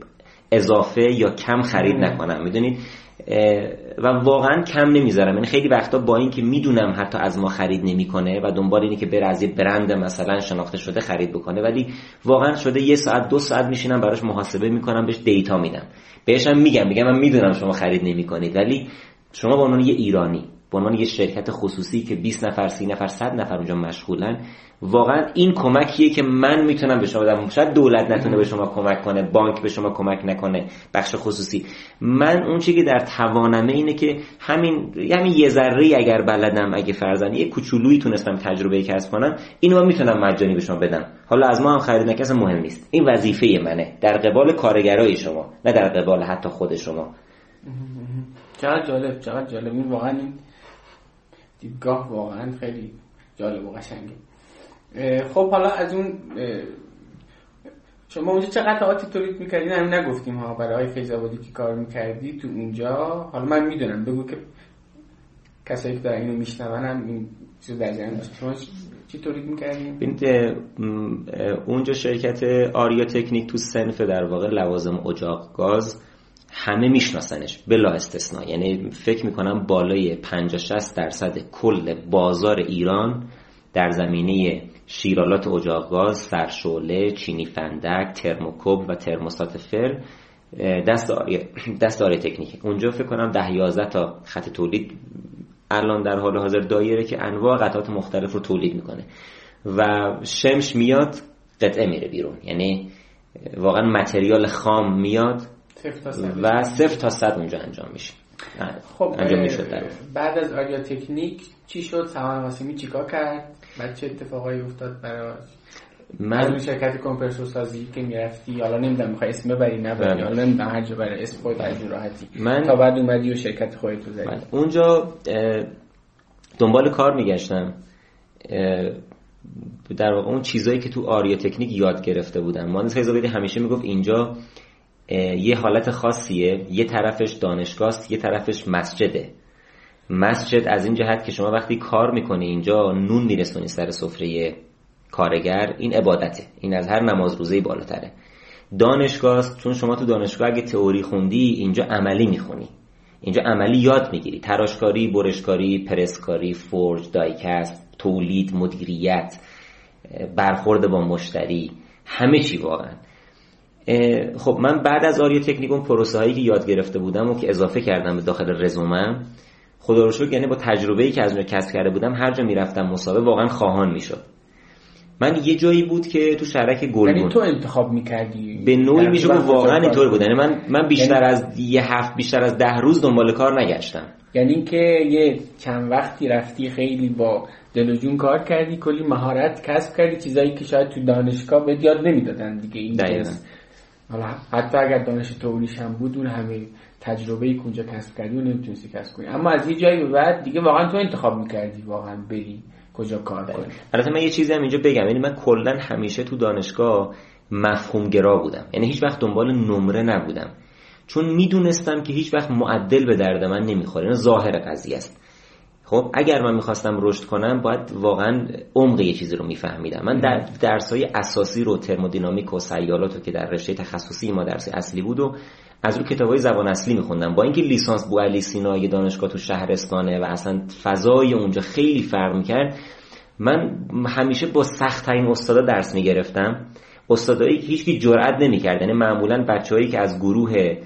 اضافه یا کم خرید نکنم می‌دونید و واقعا کم نمی‌ذارم. یعنی خیلی وقتا با اینکه می‌دونم حتی از ما خرید نمی‌کنه و دنبال اینه که بره از یه برند مثلا شناخته شده خرید بکنه ولی واقعا شده یه ساعت دو ساعت میشینم براش محاسبه می‌کنم بهش دیتا میدم. بهش هم میگم میگم من می‌دونم شما خرید نمی‌کنید ولی شما به عنوان یه ایرانی به عنوان یه شرکت خصوصی که 20 نفر 30 نفر 100 نفر اونجا مشغولن واقعا این کمکیه که من می‌تونم به شما بدم. شاید دولت نتونه به شما کمک کنه بانک به شما کمک نکنه بخش خصوصی. من اون چیزی که در توانمه اینه که همین همین یه ذره اگر بلدم اگه فرزن یه کوچولویی تونستم تجربه کسب کنم اینو می‌تونم مجانی به شما بدم. حالا از ما هم خرید نکس مهم نیست. این وظیفه منه. در قبال کارگرای شما نه در قبال حتی خود شما. چقدر جالب چقدر جالب. این واقعا این دیدگاه واقعا خیلی جالب و قشنگه. خب حالا از اون شما اونجا چه قطعاتی تولید می‌کردین؟ همین نگفتیم ها برای فیضابادی که کار می‌کردی تو اونجا. حالا من می‌دونم بگو که کسایی که دارن اینو میشنون هم این چیز در شما چی تولید می‌کردین؟ اونجا شرکت آریا تکنیک تو سنف در واقع لوازم اجاق گاز همه میشناسنش بلا استثنا یعنی فکر می‌کنم بالای 50 60 درصد کل بازار ایران در زمینه شیرالات اجاق گاز، سرشوله، چینی فندک، ترموکوب و ترموستات فر دست آری دست تکنیک اونجا فکر کنم ده 11 تا خط تولید الان در حال حاضر دایره که انواع قطعات مختلف رو تولید می‌کنه. و شمش میاد قطعه میره بیرون. یعنی واقعا متریال خام میاد و صفر تا صد اونجا انجام میشه. خب انجام می‌شد بعد از آریا تکنیک چی شد؟ سامان واسمی چیکار کرد؟ بعد چه اتفاقایی افتاد براش من اون شرکت کمپرسور سازی که می‌رفتی حالا نمی‌دونم می‌خوای اسم ببری نه بله. حالا نمی‌دونم هر جا برای اسم خود در راحتی. من تا بعد اومدی و شرکت خودت رو زدی. بله. اونجا دنبال کار میگشتم. در واقع اون چیزایی که تو آریا تکنیک یاد گرفته بودم. مهندس خیزابادی همیشه می‌گفت اینجا یه حالت خاصیه یه طرفش دانشگاه یه طرفش مسجده. مسجد از این جهت که شما وقتی کار می‌کنی اینجا نون میرسونی سر سفره کارگر این عبادته. این از هر نماز روزه بالاتره. دانشگاه چون شما تو دانشگاه اگه تئوری خوندی اینجا عملی می‌خونی. اینجا عملی یاد می‌گیری. تراشکاری برشکاری پرسکاری فرج دایکست تولید مدیریت برخورد با مشتری همه چی واقعا. خب من بعد از آریا تکنیکون پروسه هایی که یاد گرفته بودم و که اضافه کردم به داخل رزومم خدا رو شکر یعنی با تجربه‌ای که از اونجا کسب کرده بودم هر جا می‌رفتم مسابقه واقعا خواهان می‌شد. من یه جایی بود که تو شرک گلگون یعنی تو انتخاب می‌کردی؟ به نوعی میشه که واقعا اینطور بود. یعنی من من بیشتر یعنی... از یه هفت بیشتر از ده روز دنبال کار نگشتم. یعنی اینکه یه چند وقتی رفتی خیلی با دل و جون کار کردی کلی مهارت کسب کردی چیزایی که شاید تو دانشگاه به یاد نمی‌دادن دیگه. این حالا حتی اگر دانش تولیش هم بود اون همه تجربه ای که اونجا کسب کردی و نمی‌تونستی کسب کنی. اما از یه جایی به بعد دیگه واقعا تو انتخاب می‌کردی واقعا بری کجا کار کنی. البته من یه چیزی هم اینجا بگم. یعنی من کلا همیشه تو دانشگاه مفهوم گرا بودم. یعنی هیچ وقت دنبال نمره نبودم. چون می‌دونستم که هیچ وقت معدل به درد من نمی‌خوره. این ظاهر قضیه است. خب اگر من می‌خواستم رشد کنم باید واقعا عمق یه چیزی رو میفهمیدم. من در درسای اساسی رو ترمودینامیک و سیالات رو که در رشته تخصصی ما درس اصلی بود و از رو کتابای زبان اصلی میخوندم. با اینکه لیسانس بو علی سینا دانشگاه تو شهرستانه و اصلا فضای اونجا خیلی فرق می‌کرد من همیشه با سخت ترین استادا درس می‌گرفتم. استادایی که هیچکی جرئت نمی‌کرد. یعنی معمولا بچههایی که از گروه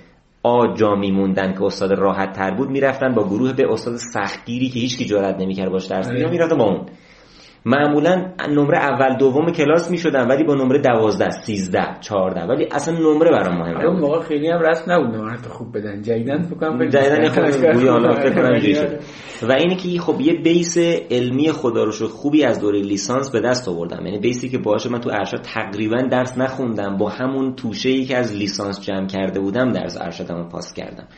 آ جا میموندن که استاد راحت تر بود می‌رفتن با گروه به استاد سختگیری که هیچکی جرئت نمی‌کرد باش درس می‌گیره می‌رفتن با اون. معمولا نمره اول دوم کلاس می‌شدن ولی با نمره 12 13 14 ولی اصلا نمره برام مهم اون موقع خیلی هم رسم نبود نمره خوب بدن. جدیدن فکر کنم جدیدن خوب گویا حالا فکر کنم شد. و اینی که خب یه بیس علمی خدا رو خوبی از دوره لیسانس به دست آوردم. یعنی بیسی که باهاش من تو ارشد تقریبا درس نخوندم با همون توشه ای که از لیسانس جمع کرده بودم درس ارشدمو پاس کردم.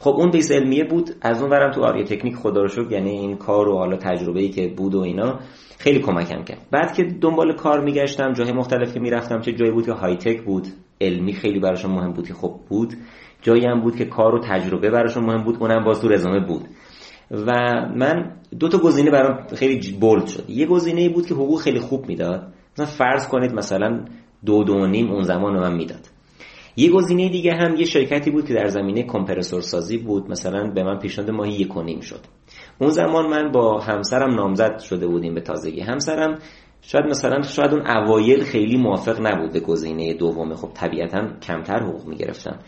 خب اون بیس علمیه بود از اون ورم تو آریا تکنیک خدا رو شکر یعنی این کار و حالا تجربه ای که بود و اینا. خیلی کمکم کرد. بعد که دنبال کار میگشتم جای مختلف که می‌رفتم چه جایی بود که های تک بود علمی خیلی براشون مهم بود که خب بود. جایی هم بود که کار و تجربه براشون مهم بود اونم باز تو رزومه بود. و من دو تا گزینه برام خیلی بولد شد. یه گزینه بود که حقوق خیلی خوب می‌داد. مثلا فرض کنید مثلا دو دو نیم اون زمان من می‌داد. یه گزینه دیگه هم یه شرکتی بود که در زمینه کمپرسور سازی بود. مثلا به من پیشنهاد ماهی یک و نیم شد. اون زمان من با همسرم نامزد شده بودیم به تازگی. همسرم شاید مثلا شاید اون اوایل خیلی موافق نبود به گزینه دومه. خب طبیعتا کمتر حقوق می‌گرفتم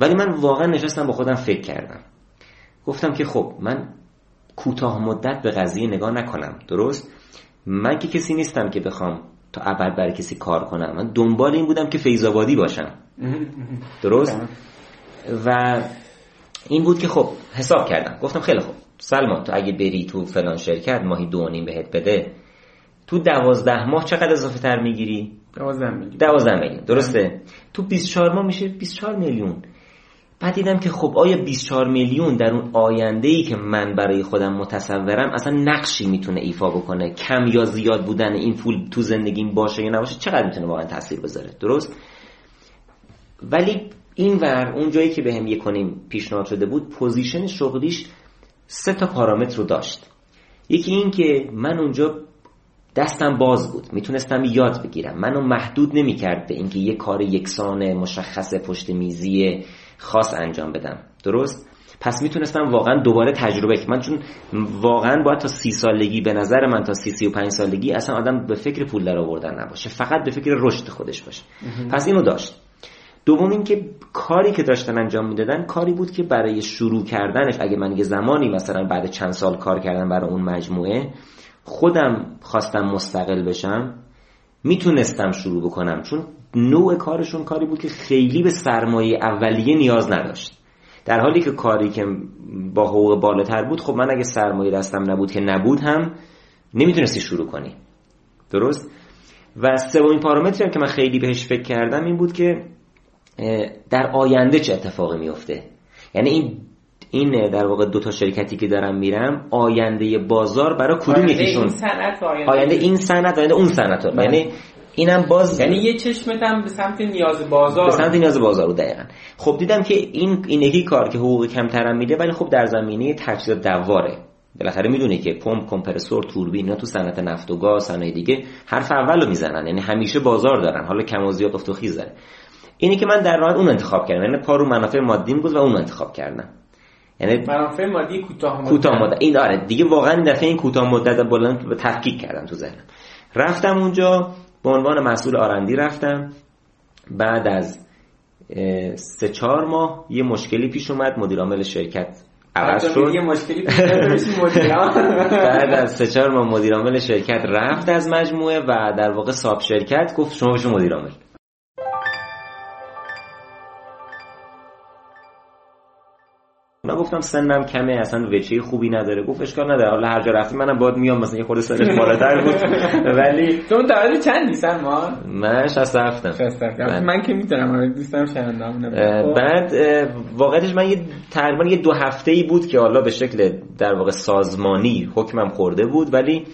ولی من واقعا نشستم با خودم فکر کردم. گفتم که خب من کوتاه مدت به قضیه نگاه نکنم. درست؟ من که کسی نیستم که بخوام تا ابد برای کسی کار کنم. من دنبال این بودم که فیضآبادی باشم. درست؟ و این بود که خب حساب کردم. گفتم خیلی خوب. سلمان تو اگه بری تو فلان شرکت ماهی دو نیم بهت بده تو دوازده ماه چقدر اضافه تر می‌گیری؟ دوازده میلیون دوازده میلیون درسته؟ تو 24 ماه میشه 24 میلیون. بعد دیدم که خب آیا 24 میلیون در اون آینده ای که من برای خودم متصورم اصلا نقشی می‌تونه ایفا بکنه؟ کم یا زیاد بودن این پول تو زندگیم باشه یا نباشه؟ چقدر می‌تونه واقعا تاثیر بذاره؟ درست؟ ولی این ور اون جایی که بهم به کنیم پیشنهاد شده بود position شغلیش سه تا پارامتر رو داشت. یکی این که من اونجا دستم باز بود. می‌تونستم یاد بگیرم. منو محدود نمی‌کرد به اینکه یه کار یکسان مشخص پشت میزی خاص انجام بدم. درست؟ پس می‌تونستم واقعا دوباره تجربه کنم. من چون واقعا باید تا سی سالگی به نظر من تا سی سی و پنج سالگی اصلا آدم به فکر پول در آوردن نباشه. فقط به فکر رشد خودش باشه. پس اینو داشت. دوم اینکه کاری که داشتن انجام می‌دادن کاری بود که برای شروع کردنش اگه من یه زمانی مثلا بعد چند سال کار کردم برای اون مجموعه خودم خواستم مستقل بشم می‌تونستم شروع بکنم. چون نوع کارشون کاری بود که خیلی به سرمایه اولیه نیاز نداشت. در حالی که کاری که با حقوق بالاتر بود خب من اگه سرمایه دستم نبود که نبود هم نمی‌تونستی شروع کنی. درست؟ و سومین پارامتری که من خیلی بهش فکر کردم این بود که در آینده چه اتفاقی میفته یعنی این این در واقع دو تا شرکتی که دارم میرم آینده بازار برای کدوم یکیشون؟ آینده این صنعت آینده اون صنعت. بله. یعنی اینم باز یعنی یه چشمت هم به سمت نیاز بازار به سمت نیاز بازار رو دقیقا. خب دیدم که این این یکی کار که حقوق کمترم میده ولی خب در زمینه تجهیزات دواره. بالاخره می‌دونی که پمپ کمپرسور توربین اینا تو صنعت نفت و گاز صنایع دیگه حرف اولو می‌زنن. یعنی همیشه بازار دارن. حالا کم و زیاد افت و خیز داره. اینی که من در راه اون انتخاب کردم. یعنی پارو منافع مادیم بود و اون انتخاب کردم. یعنی منافع مادی کوتاه مدت. کوتاه مدت. این آره. دیگه واقعا دفعه این کوتاه مدت بلند به تفکیک کردم تو ذهنم. رفتم اونجا به عنوان مسئول آرندی رفتم. بعد از سه چهار ماه یه مشکلی پیش اومد. مدیر عامل شرکت عوض شد. یه مشکلی بعد از سه چهار ماه مدیر عامل شرکت رفت از مجموعه و در واقع ساب شرکت گفت شما بشو مدیر عامل من گفتم سنم کمه اصلا وچه خوبی نداره. گفت اشکال نداره. حالا هر جا رفتی منم باید میام مثلا یه خورده سنش بالاتر بود. ولی تو اون تولد چندی ما من 67 بله. من که می‌تونم آره، دوستم شنوندم خب. بعد واقعیتش من یه تقریبا یه دو هفته ای بود که حالا به شکل در واقع سازمانی حکمم خورده بود. ولی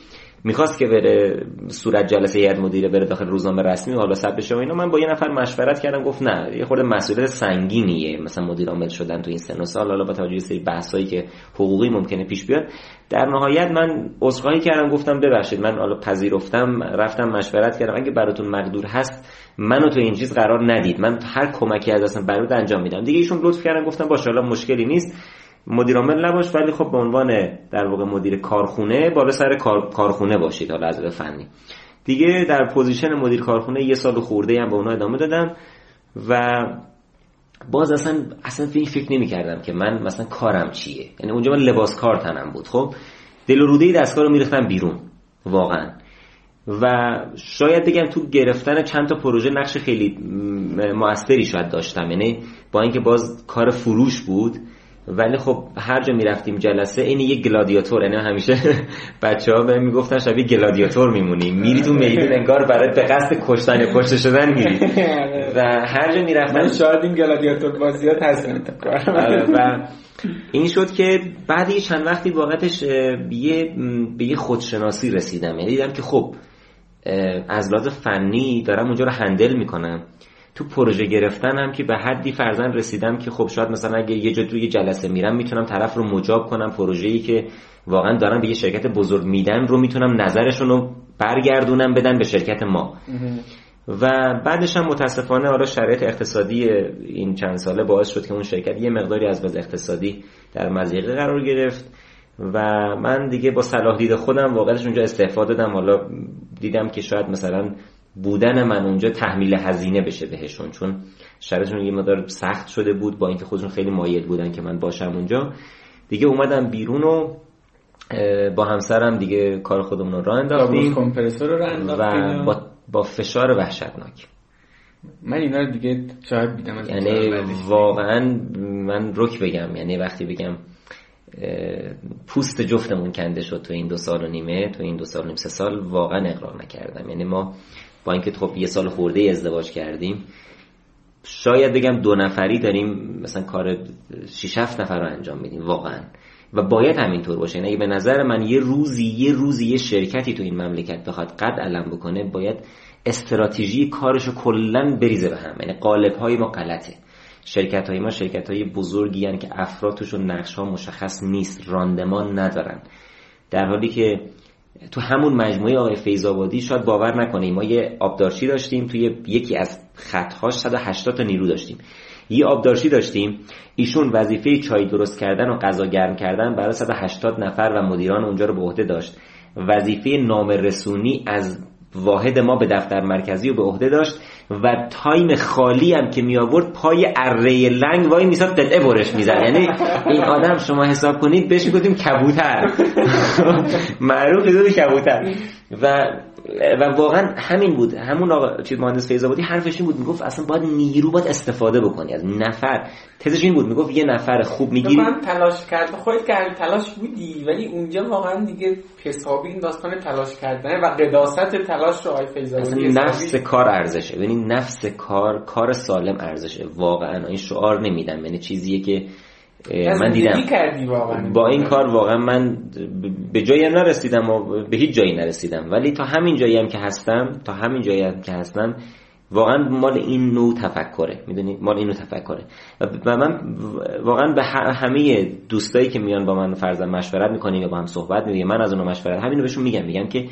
می‌خواست که بره صورت جلسه هیئت مدیره بره داخل روزنامه رسمی حالا ثبت بشه و اینا. من با یه نفر مشورت کردم گفت نه یه خورده مسئولیت سنگینیه مثلا مدیر عامل شدن تو این سن و سال. حالا با توجه به سری بحثایی که حقوقی ممکنه پیش بیاد. در نهایت من عذرخواهی کردم گفتم ببخشید من حالا پذیرفتم رفتم مشورت کردم. اگه براتون مقدور هست منو تو این چیز قرار ندید. من هر کمکی از اصلا برات انجام میدم. دیگه ایشون لطف کردن گفتم باشه حالا مشکلی نیست. مدیر عامل نباش ولی خب به عنوان در واقع مدیر کارخونه بالا سر کار... کارخونه باشید حالا از فنی. دیگه در position مدیر کارخونه یه سال خورده هم به اونا ادامه دادم و باز اصلا اصلا این فکر نمی کردم که من مثلا کارم چیه. یعنی اونجا من لباس کار تنم بود. خب دل و روده دستگاه رو بیرون واقعا. و شاید بگم تو گرفتن چند تا پروژه نقش خیلی موثری شاید داشتم. یعنی با اینکه باز کار فروش بود ولی خب هر جا می‌رفتیم جلسه این یه گلادیاتور یعنی همیشه بچه ها بهم می‌گفتن شبیه گلادیاتور میمونی. میری تو میدون انگار برای به قصد کشتن یا کشته شدن میری. و هر جا می‌رفتم من شاید این گلادیاتور بازیات هستن آره، و این شد که بعد یه چند وقتی واقعتش یه به یه خودشناسی رسیدم. یعنی دیدم که خب از لحاظ فنی دارم اونجا رو هندل می‌کنم. تو پروژه گرفتن هم که به حدی فرزن رسیدم که خب شاید مثلا اگه یه جا توی جلسه میرم می‌تونم طرف رو مجاب کنم پروژه‌ای که واقعا دارن به یه شرکت بزرگ میدن رو می‌تونم نظرشون رو برگردونم بدن به شرکت ما. و بعدش هم متاسفانه حالا شرایط اقتصادی این چند ساله باعث شد که اون شرکت یه مقداری از وضع اقتصادی در مضیقه قرار گرفت و من دیگه با صلاح دید خودم واقعا اونجا استفاده دادم. حالا دیدم که شاید مثلا بودن من اونجا تحمیل هزینه بشه بهشون. چون شرایطشون یه مدار سخت شده بود با اینکه خودشون خیلی مایل بودن که من باشم اونجا. دیگه اومدم بیرون و با همسرم دیگه کار خودمون رو راه انداختیم. کمپرسور رو و با, با فشار وحشتناک. من اینا رو دیگه شاید دیدم یعنی واقعا من رک بگم یعنی وقتی بگم پوست جفتمون کنده شد تو این دو سال و نیمه تو این دو سال و نیم سه سال واقعا اقرار نکردم. یعنی ما اینکه خب یه سال خورده ازدواج کردیم شاید بگم دو نفری داریم مثلا کار 6 7 نفر رو انجام میدیم واقعا. و باید همینطور باشه. یعنی به نظر من یه روزی یه روزی یه شرکتی تو این مملکت بخواد قد علم بکنه باید استراتژی کارشو کلا بریزه به هم. یعنی قالب های ما غلطه. شرکت های ما شرکت های بزرگی هن که افرادش و نقش ها مشخص نیست راندمان ندارن. در حالی که تو همون مجموعه آقای فیضآبادی شاید باور نکنیم ما یه آبدارچی داشتیم توی یکی از خطهاش 180 تا نیرو داشتیم. یه آبدارچی داشتیم ایشون وظیفه چای درست کردن و غذا گرم کردن برای 180 نفر و مدیران اونجا رو به عهده داشت. وظیفه نام رسونی از واحد ما به دفتر مرکزی و به عهده داشت. و time خالی هم که می آورد پای اره لنگ وای میساد قطعه برش می‌زد. یعنی این آدم شما حساب کنید بهش می‌گفتیم کبوتر. معروف به کبوتر. و و واقعا همین بود. همون آقا چیز مهندس فیض‌آبادی حرفش این بود می‌گفت اصلا باید نیرو باید استفاده بکنی از نفر. تزش این بود می‌گفت یه نفر خوب می‌گیری. تلاش کرد خودت که تلاش بودی ولی اونجا واقعا دیگه حسابی این داستان تلاش کردن و قداست تلاش رو آقای فیض‌آبادی نفس کار ارزشه. یعنی نفس کار کار سالم ارزشه. واقعا این شعار نمیدم. یعنی چیزیه که من دیدم. با این کار واقعا من به جایی هم نرسیدم و به هیچ جایی نرسیدم. ولی تا همین جایی هم که هستم تا همین جایی هم که هستم واقعا مال این نوع تفکره. می‌دونی؟ مال این نوع تفکره. و من واقعا به همه دوستایی که میان با من فرضاً مشورت می‌کنیم یا با هم صحبت میگیم من از اونها مشورت همینو بهشون میگم. میگم که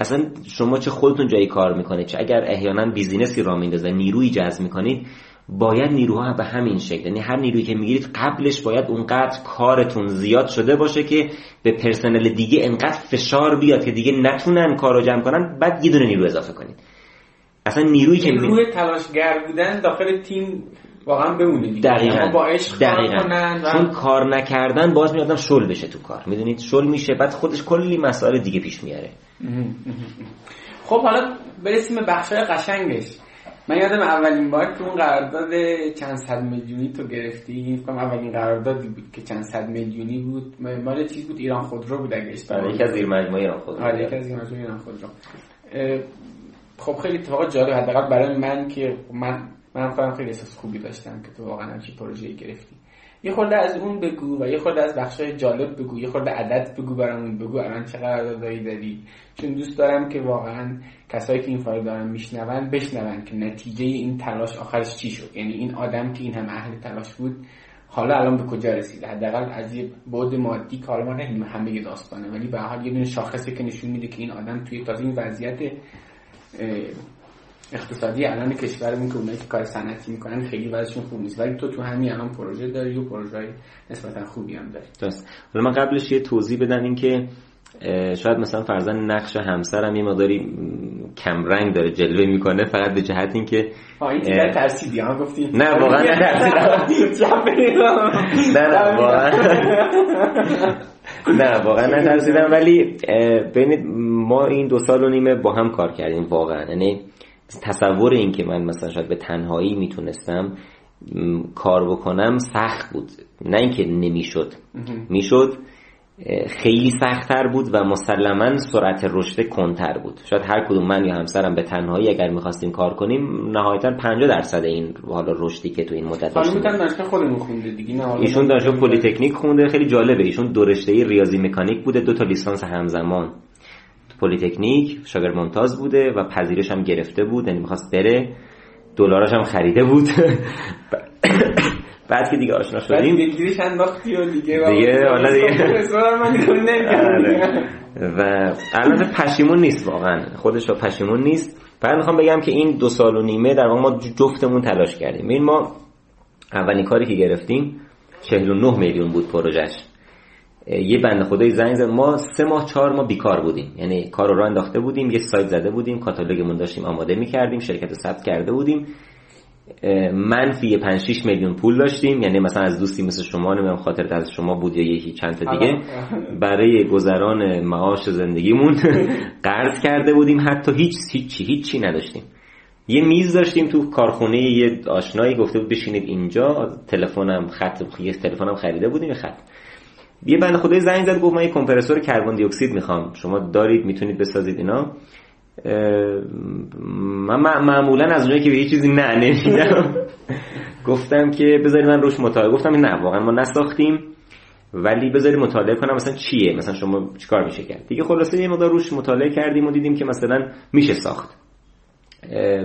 اصلا شما چه خودتون جایی کار می‌کنید؟ چه اگر احیانا بیزینسی را میندازه نیروی جذب می‌کنید باید نیروها به همین شکل یعنی هر نیرویی که می‌گیرید قبلش باید اونقدر کارتون زیاد شده باشه که به پرسنل دیگه انقدر فشار بیاد که دیگه نتونن کار رو جمع کنن بعد یه دونه نیرو اضافه کنید. اصلا نیرویی که نیروی تلاشگر بودن داخل تیم واقعا بمونه دقیقاً. با عشق دقیقاً. کنن و... چون کار نکردن باز میادم شل بشه تو کار. می‌دونید؟ شل میشه بعد خودش کلی مسائل دیگه پیش میاره خب حالا برسیم به بخشای قشنگش. من یادم اولین بار که اون قرارداد چند صد میلیونی تو گرفتی. فکر اولین قراردادی بود که چند صد میلیونی بود. مال چیز بود؟ ایران خودرو بود اگه اشتباه آره، یکی از زیر مجموعه ایران خودرو. آره یکی از زیر مجموعه ایران خودرو. خب خیلی اتفاق جالب. حداقل برای من که من من خودم خیلی احساس خوبی داشتم که تو واقعا همچین پروژه‌ای گرفتی. یه خورده از اون بگو و یه خورده از بخشای جالب بگو. یه خورده عدد بگو برامون بگو. الان چه قراردادایی داری؟ چون دوست دارم که واقعا کسایی که این فایل دارن میشنون بشنون که نتیجه این تلاش آخرش چی شد. یعنی این آدم که این هم اهل تلاش بود حالا الان به کجا رسیده حداقل از یه بود مادی حالا ما همه داستانه. ولی به حال یه شاخصی که نشون میده که این آدم توی تازه این وضعیت اقتصادی الان کشورمون که اونایی که کار صنعتی می‌کنن خیلی وضعشون خوب نیست. ولی تو تو همین الان پروژه داری و پروژه نسبتا خوبی هم داری. درست. حالا من قبلش یه توضیح بدم این که شاید مثلا فرضاً نقش همسرم یه مقداری کم رنگ داره جلوه می‌کنه فقط به جهت اینکه این ترسیدی ها گفتی. نه واقعا نترسیدم نه نه واقعا. نه واقعا نترسیدم ولی ببینید ما این دو سال و نیمه با هم کار کردیم واقعا. یعنی تصور این که من مثلا شاید به تنهایی می‌تونستم کار بکنم سخت بود. نه اینکه نمی‌شد. می‌شد خیلی سختتر بود و مسلما سرعت رشد کنتر بود. شاید هر کدوم من یا همسرم به تنهایی اگر می‌خواستیم کار کنیم نهایتا 50 درصد این حالا رشدی که تو این مدت داشتیم. خودمون خونده دیگه ایشون دانشگاه پلی تکنیک خونده خیلی جالبه. ایشون دو رشته ریاضی مکانیک بوده دو تا لیسانس همزمان. پلی تکنیک شاگرد ممتاز بوده و پذیرش هم گرفته بود یعنی می‌خواست بره. دلاراش هم خریده بود. بعد که دیگه آشنا شدیم. دیگه انداختی و دیگه دیگه حالا دیگه. آره. و البته پشیمون نیست واقعا. خودش رو پشیمون نیست. بعد می‌خوام بگم که این دو سال و نیمه در واقع ما جفتمون تلاش کردیم. این ما اولین کاری که گرفتیم 49 میلیون بود پروژش یه بنده خدای زنگ زد. ما سه ماه چهار ماه بیکار بودیم. یعنی کار رو راه انداخته بودیم یه سایت زده بودیم کاتالوگمون داشتیم آماده می‌کردیم شرکت ثبت کرده بودیم. منفی 5 6 میلیون پول داشتیم. یعنی مثلا از دوستی مثل شما نمی‌دونم خاطر از شما بود یا یکی چند تا دیگه برای گذران معاش زندگیمون قرض کرده بودیم. حتی هیچ هیچی هیچی نداشتیم. یه میز داشتیم تو کارخونه یه آشنایی گفته بود بشینید اینجا. تلفنم خط یه تلفنم خریده بودیم خط. یه بنده خدای زنگ زد گفت من یه کمپرسور کربن دی اکسید می‌خوام. شما دارید می‌تونید بسازید اینا. من معمولا از اونجایی که به یه چیزی نه نمیدم. گفتم که بذاری من روش مطالعه. گفتم نه واقعا ما نساختیم. ولی بذاری مطالعه کنم مثلا چیه مثلا شما چیکار میشه کرد. دیگه خلاصه یه مقدار روش مطالعه کردیم و دیدیم که مثلا میشه ساخت.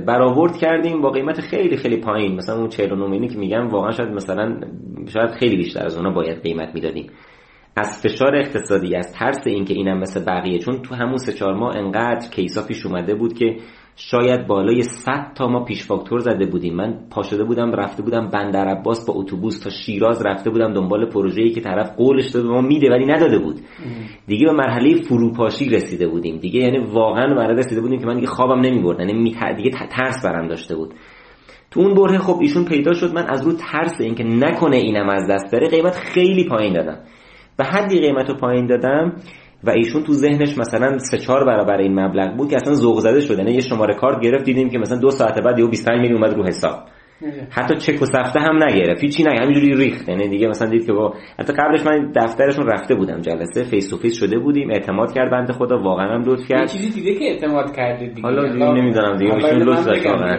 برآورد کردیم با قیمت خیلی خیلی پایین. مثلا اون 49 که میگم واقعا شاید مثلا شاید خیلی بیشتر از اونا باید قیمت می‌دادیم. از فشار اقتصادی از ترس اینکه اینم مثل بقیه چون تو همون سه چهار ماه انقدر کیسا پیش اومده بود که شاید بالای 100 تا ما پیش فاکتور زده بودیم. من پاشده بودم رفته بودم بندر عباس با اتوبوس تا شیراز رفته بودم دنبال پروژه‌ای که طرف قولش داده به ما میده ولی نداده بود. دیگه به مرحله فروپاشی رسیده بودیم. دیگه یعنی واقعا مرحله رسیده بودیم که من دیگه خوابم نمی‌برد. یعنی دیگه ترس برم داشته بود. تو اون بره خب ایشون پیدا شد. من از رو ترس اینکه نکنه اینم از دست بره قیمت خیلی پایین دادم. و حدی قیمت رو پایین دادم و ایشون تو ذهنش مثلا سه چهار برابر این مبلغ بود که اصلا ذوق زده شده یعنی یه شماره کارت گرفت دیدیم که مثلا دو ساعت بعد یهو 25 میلیون اومد رو حساب. حتی چک و سفته هم نگرفت. هیچی نه همینجوری ریخت. یعنی دیگه مثلا دید که با حتی قبلش من دفترشون رفته بودم جلسه face to face شده بودیم. اعتماد کرد بنده خدا. واقعا هم لطف کرد. چیزی دیگه که اعتماد کرده دیگه. حالا دیگه نمی‌دونم دیگه. ایشون لطف داشت واقعا.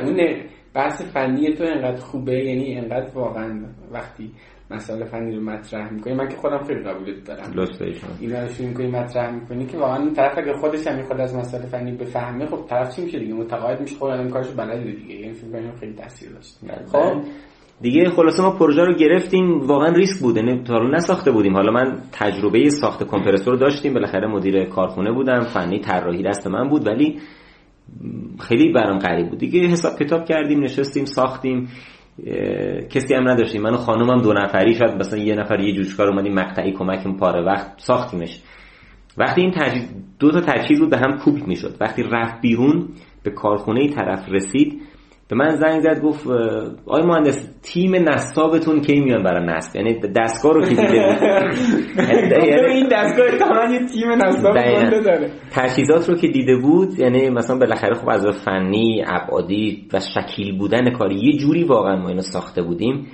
بحث فنی تو انقدر خوبه؟ یعنی انقدر واقعا وقتی مسائل فنی رو مطرح می‌کنی. من که خودم خیلی قبولت دارم. لطف اینا رو شروع می‌کنی مطرح می‌کنی که واقعا این طرف اگه خودش هم خود از مسائل فنی بفهمه خب طرف چی میشه دیگه؟ متقاعد میشه. خب الان کارشو بلده دیگه. یعنی فکر کنم خیلی تاثیر داشت. بله. خب دیگه خلاصه ما پروژه رو گرفتیم. واقعا ریسک بود. یعنی تا نساخته بودیم. حالا من تجربه ساخت کمپرسور داشتیم. بالاخره مدیر کارخونه بودم. فنی طراحی دست من بود. ولی خیلی برام غریب بود. دیگه حساب کتاب کردیم نشستیم ساختیم. کسی هم نداشتیم. من و خانومم دو نفری شاید مثلا یه نفر یه جوشکار اومدیم مقطعی کمکم پاره وقت ساختیمش. وقتی این تجهیز دو تا تجهیز بود به هم کوبیت می‌شد. وقتی رفت بیرون به کارخونه طرف رسید به من زنگ زد گفت آی مهندس تیم نصابتون کی میان برای نصب؟ یعنی دستگاه رو که دیده؟ یعنی, این دستگاه تمام یه تیم نصاب داره. تجهیزات رو که دیده بود یعنی مثلا بالاخره خب از فنی ابعادی و شکیل بودن کاری یه جوری واقعا ما اینو ساخته بودیم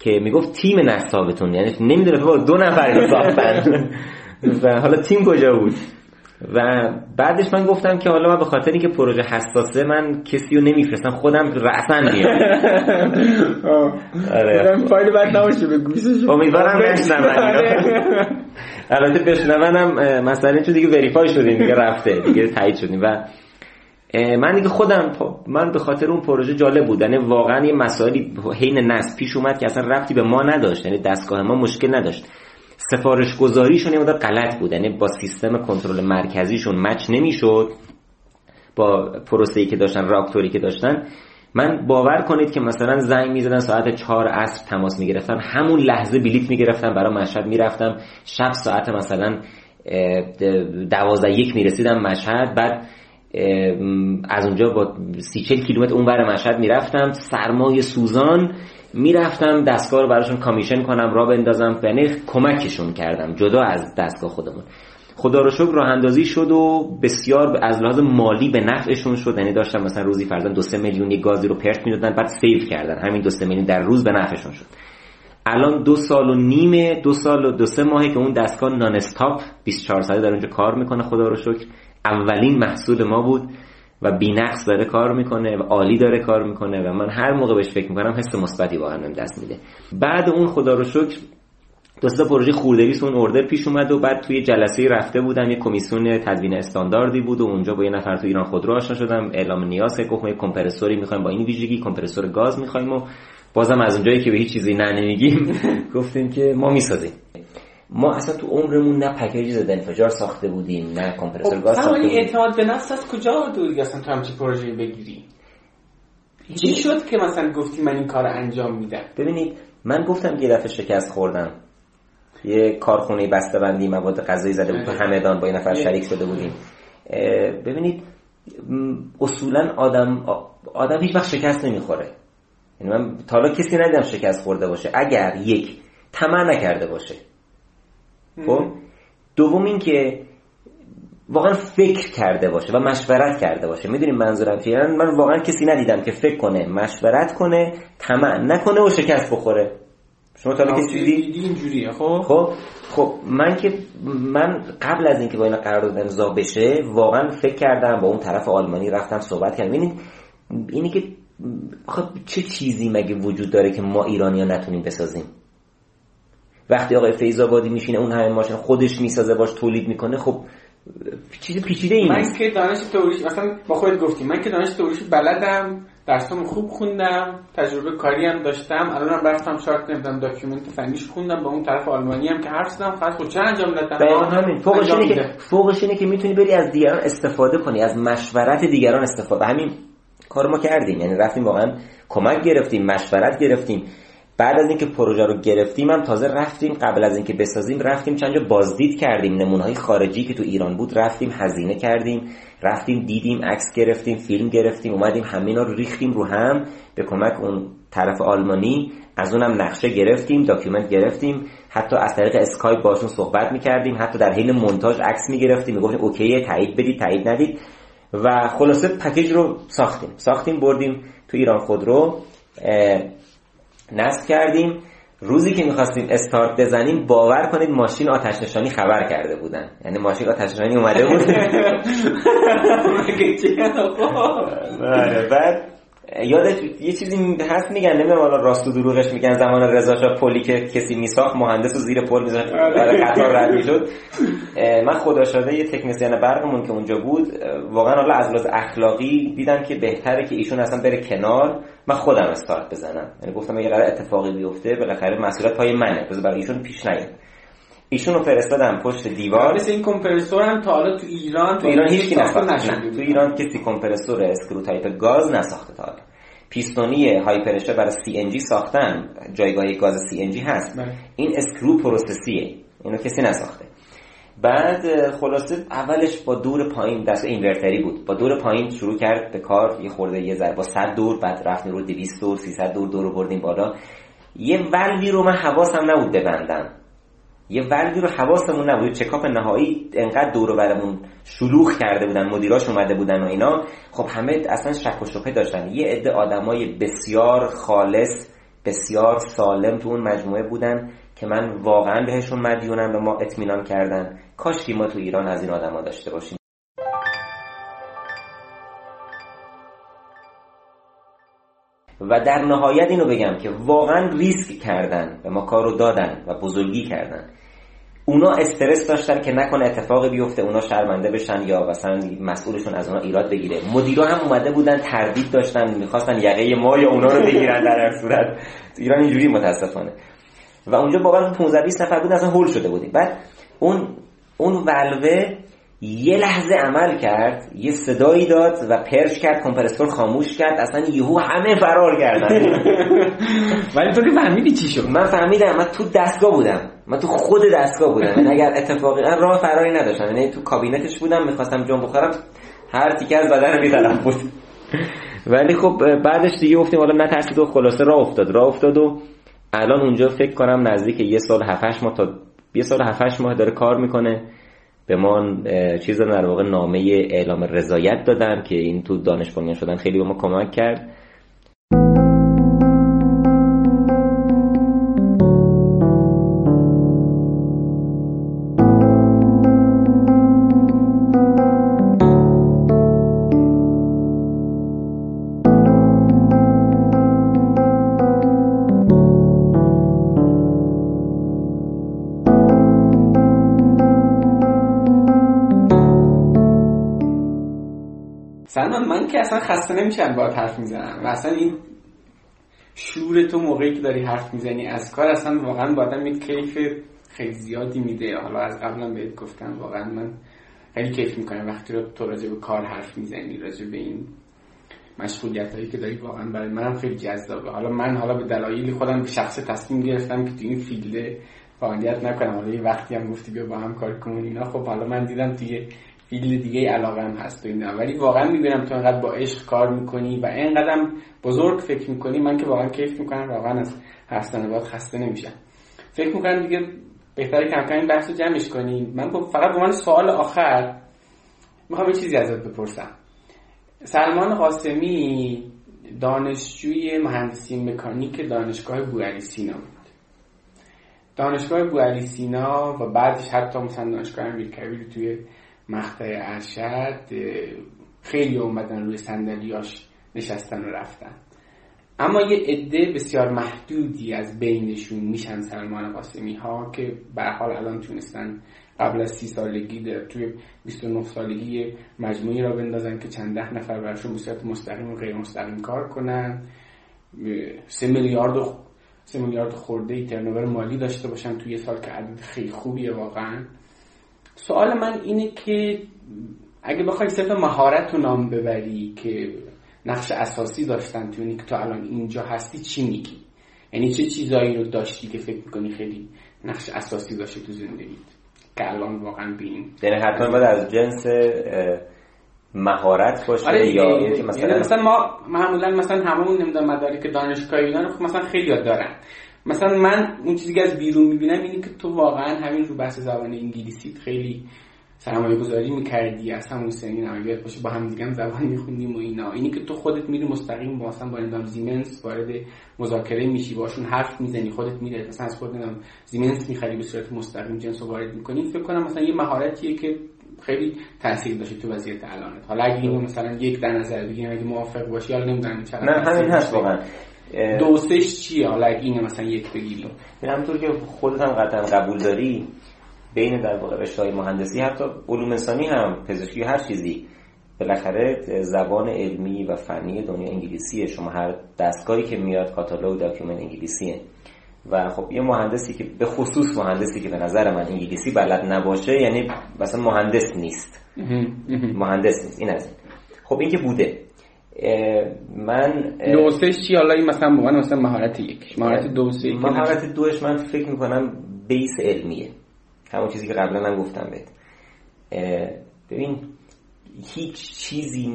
که می‌گفت تیم نصابتون. یعنی نمی‌دونه دو نفر ساختن و حالا تیم کجا بود؟ و بعدش من گفتم که حالا من به خاطر اینکه پروژه حساسه من کسی رو نمیفرستم خودم رأسا میام آره. فایل بعد نباشه به گوشش امیدوارم نشنون البته بشنونم مثلا چون دیگه وریفای شدیم دیگه رفته دیگه تایید شدیم. و من دیگه خودم من به خاطر اون پروژه جالب بود. یعنی واقعا یه مسائلی حین نصب پیش اومد که اصلا ربطی به ما نداشت یعنی دستگاه ما مشکل نداشت. سفارش گذاریشون یه غلط بود. یعنی با سیستم کنترل مرکزیشون مچ نمی‌شد. با پروسه‌ای که داشتن راکتوری که داشتن. من باور کنید که مثلا زنگ می‌زدن ساعت چهار عصر تماس می‌گرفتن همون لحظه بلیت می‌گرفتم برای مشهد می‌رفتم. شب ساعت مثلا دوازده یک می‌رسیدم مشهد. بعد از اونجا با سی چل کیلومتر اون بر مشهد می‌رفتم. سرمای سوزان می‌رفتم دستگاه رو براشون commission کنم راه بندازم یعنی کمکشون کردم جدا از دستگاه خودمون. خدا رو شکر راه اندازی شد و بسیار از لحاظ مالی به نفعشون شد یعنی داشتم مثلا روزی فرضاً دو سه میلیون گازی رو پرت می‌دادن بعد save کردن همین دو سه میلیون در روز به نفعشون شد. الان دو سال و نیمه دو سال و دو سه ماهه که اون دستگاه nonstop 24 ساعته در اونجا کار می‌کنه خدا رو شکر. اولین محصول ما بود. و بینقص داره کار می‌کنه و عالی داره کار می‌کنه و من هر موقع بهش فکر می‌کنم حس مثبتی واقعا بهم دست میده. بعد اون خدا رو شکر دو سه پروژه خوردریس اون اوردر پیش اومد و بعد توی جلسه رفته بودن یه کمیسیون تدوین استانداردی بود و اونجا با یه نفر تو ایران خودرو آشنا شدم اعلام نیاز که گفتم یه کمپرسوری می‌خوایم با این ویژگی کمپرسور گاز می‌خوایم و بازم از اونجایی که به هیچ چیزی نه نمیگیم گفتیم که ما می‌سازیم. ما اصلا تو عمرمون نه پکیج ضد انفجار ساخته بودیم نه کمپرسور خب، گاز ساخته بودیم. اعتماد به نفس از کجا دوری اصلا تو همچین پروژه بگیری؟ چی شد که مثلا گفتی من این کار انجام میدم؟ ببینید من گفتم یه دفعه شکست خوردم. یه کارخونه بندی مواد غذایی زده بود تو آره. همدان با یه نفر شریک شده بودیم. ببینید اصولا آدم آدم هیچ وقت شکست نمی‌خوره. یعنی من تا حالا کسی ندیدم شکست خورده باشه. اگر یک طمع نکرده باشه. خب؟ دوم این که واقعا فکر کرده باشه و مشورت کرده باشه. می‌دونیم منظورم چیه؟ من واقعا کسی ندیدم که فکر کنه مشورت کنه طمع نکنه و شکست بخوره. شما تا کسی دیدی؟ اینجوریه خب؟ خب خب من که من قبل از اینکه با این قرارداد امضا بشه واقعا فکر کردم با اون طرف آلمانی رفتم صحبت کردم. ببینید اینی که خب چه چیزی مگه وجود داره که ما ایرانی ها نتونیم بسازیم؟ وقتی آقای فیض میشینه اون همه ماشین خودش می‌سازه باش تولید می‌کنه خب چیز پیچیده این من که دانش تئوریش مثلا با خودت گفتیم من که دانش تئوریش بلدم درسام خوب خوندم تجربه کاری هم داشتم الانم رفتم شارت نمیدم document فنیش خوندم با اون طرف آلمانی هم که حرف زدم خلاص خود چه انجام دادم؟ همین. فوقش اینه که فوقش اینه که می‌تونی بری از دیگران استفاده کنی از مشورت دیگران استفاده. همین کار ما کردیم. یعنی رفتیم واقعا کمک گرفتیم مشورت گرفتیم. بعد از اینکه پروژه رو گرفتیم هم تازه رفتیم. قبل از اینکه بسازیم رفتیم چند جا بازدید کردیم. نمونه های خارجی که تو ایران بود رفتیم هزینه کردیم. رفتیم دیدیم عکس گرفتیم فیلم گرفتیم اومدیم همینا رو ریختیم رو هم. به کمک اون طرف آلمانی. از اونم نقشه گرفتیم document گرفتیم. حتی از طریق اسکایپ باشون صحبت می‌کردیم. حتی در حین مونتاژ عکس می‌گرفتیم. می‌گفتیم okay تایید بدید تایید ندید. و خلاصه پکیج رو ساختیم. ساختیم بردیم تو ایران خودرو. نصب کردیم. روزی که می‌خواستیم استارت بزنیم باور کنید ماشین آتش نشانی خبر کرده بودن. یعنی ماشین آتش نشانی اومده بود. بعد یادت یه چیزی هست میگن نمی‌دونم حالا راست و دروغش میگن. زمان رضا شاه پلی که کسی میساخت مهندس و زیر پل میذاشت برای قطار رد می‌شد. من خدا شده یه تکنسین برقمون که اونجا بود واقعا حالا از لحاظ اخلاقی دیدم که بهتره که ایشون اصلا بره کنار. من خودم استارت بزنم. یعنی گفتم اگه قرار اتفاقی بیفته بالاخره مسئولیت پای منه. بذار برای ایشون پیش نیاد. ایشون رو فرستادم پشت دیوار. مثل این کمپرسور هم تا حالا تو ایران تو ایران هیچ کی نساخته تو ایران کسی کمپرسور screw type گاز نساخته تا حالا. پیستونی high pressure برای CNG ساختن جایگاه گاز CNG هست. بله. این screw process یه. اینو کسی نساخته. بعد خلاصه اولش با دور پایین دست اینورتری بود. با دور پایین شروع کرد به کار یه خورده یه ذره با 100 دور بعد رفتیم رو 200 دور 300 دور دور بردیم بالا. یه ولوی رو من حواسم نبود ببندم. یه ولوی رو حواسمون نبود. چکاپ نهایی انقدر دور برمون شلوغ کرده بودن مدیراش اومده بودن و اینا. خب همه اصلا شک و شبهه داشتن. یه عده آدمای بسیار خالص بسیار سالم تو اون مجموعه بودن که من واقعا بهشون مدیونم به ما اطمینان کردن کاش ما تو ایران از این آدما داشته باشیم. و در نهایت اینو بگم که واقعا ریسک کردن به ما کارو دادن و بزرگی کردن. اونا استرس داشتن که نکنه اتفاقی بیفته اونا شرمنده بشن یا مثلا مسئولشون از اونا ایراد بگیره. مدیرا هم اومده بودن تردید داشتن می‌خواستن یقه ما یا اونا رو بگیرن در هر صورت. ایران اینجوری متاسفانه. و اونجا واقعا 15 20 نفر بود اصلا هول شده بودیم. بعد اون اون ولوه یه لحظه عمل کرد یه صدایی داد و پرش کرد کمپرسور خاموش کرد اصلا یهو همه فرار کردن. ولی تو که فهمیدی چی شد؟ من فهمیدم من تو دستگاه بودم. من تو خود دستگاه بودم. یعنی اگر اتفاقی راه فراری نداشتم. یعنی تو کابینتش بودم می‌خواستم جون بخورم هر تیکه از بدن می‌زدم. بود ولی خب بعدش دیگه گفتیم حالا نترسید و خلاصه راه افتاد. راه افتاد و الان اونجا فکر کنم نزدیک یه سال 7 ماه تا یه سال 7 ماه داره کار می‌کنه. به ما چیز در واقع نامه اعلام رضایت دادن که این تو دانش شدن خیلی به ما کمک کرد. که اصلا خسته نمیشن باید حرف می‌زنن و اصلا این شور تو موقعی که داری حرف می‌زنی از کار اصلا واقعا با آدم کیف خیلی زیادی میده. حالا از قبلا بهت گفتم واقعا من خیلی کیف می‌کنم وقتی رو تو راجع به کار حرف می‌زنی راجع به این مشغولیت هایی که داری واقعا برای منم خیلی جذابه. حالا من حالا به دلایلی خودم به شخص تصمیم گرفتم که تو این فیلد فعالیت نکنم. حالا یه وقتی هم گفتی بیا با هم کار کنیم اینا. خب حالا من دیدم دیگه فیلد دیگه علاقه هم هست و اینا ولی واقعا می‌بینم تو انقدر با عشق کار می‌کنی و انقدر بزرگ فکر می‌کنی من که واقعا کیف می‌کنم واقعا از هستن باید خسته نمیشم. فکر می‌کنم دیگه بهتره کم کم بحث رو جمعش کنیم من فقط به من سوال آخر می‌خوام یه چیزی ازت بپرسم. سلمان قاسمی دانشجوی مهندسی مکانیک دانشگاه بوعلی سینا بود. دانشگاه بوعلی سینا و بعدش حتی مثلا دانشگاه امیرکبیر توی مقطع ارشد خیلی اومدن روی صندلیاش نشستن و رفتن. اما یه عده بسیار محدودی از بینشون میشن سلمان قاسمی ها که به حال الان تونستن قبل از سی سالگی در توی 29 سالگی مجموعی را بندازن که چند ده نفر برشون به مستقیم و غیر مستقیم کار کنن. سه میلیارد سه میلیارد خورده ای ترنوور مالی داشته باشن توی سال که عدد خیلی خوبیه واقعا. سوال من اینه که اگه بخوای صرف مهارت رو نام ببری که نقش اساسی داشتن تو که تو الان اینجا هستی چی میگی؟ یعنی چه چیزایی رو داشتی که فکر می‌کنی خیلی نقش اساسی داشته تو زندگیت؟ که الان واقعا بین یعنی حتما باید از جنس مهارت باشه آره یا یعنی مثلا یعنی مثلا ما معمولا مثلا هممون نمی‌دونم مدارک دانشگاهی اینا خب مثلا خیلی یاد دارن. مثلا من اون چیزی که از بیرون می‌بینم اینه که تو واقعا همین رو بحث زبان انگلیسی خیلی سرمایه گذاری می‌کردی از همون سنین نهایت باشه با هم دیگه هم زبان میخوندیم و اینا. اینی که تو خودت میری مستقیم با مثلا با نظام زیمنس وارد مذاکره میشی باشون حرف می‌زنی خودت میره مثلا از خود نظام زیمنس می‌خری به صورت مستقیم جنس رو وارد می‌کنی. فکر کنم مثلا یه مهارتیه که خیلی تاثیر داشته تو وضعیت الانت. حالا اگه اینو مثلا یک در نظر بگیریم اگه موافق باشی حالا نمی‌دونم چقدر نه همین هست واقعا. دوستش چیه؟ حالا اگه اینو مثلا یک بگیریم همونطور که خودت هم قطعا قبول داری بین در واقع رشته مهندسی حتی علوم انسانی هم پزشکی هر چیزی بالاخره زبان علمی و فنی دنیا انگلیسیه. شما هر دستگاهی که میاد کاتالوگ document انگلیسیه. و خب یه مهندسی که به خصوص مهندسی که به نظر من انگلیسی بلد نباشه یعنی مثلا مهندس نیست. مهندس نیست این از. خب این که بوده. من دوستش چی حالا این مثلا بگن مثلا مهارت یک مهارت دو مهارت دوش من فکر می‌کنم بیس علمیه. همون چیزی که قبلا هم گفتم بهت. ببین هیچ چیزی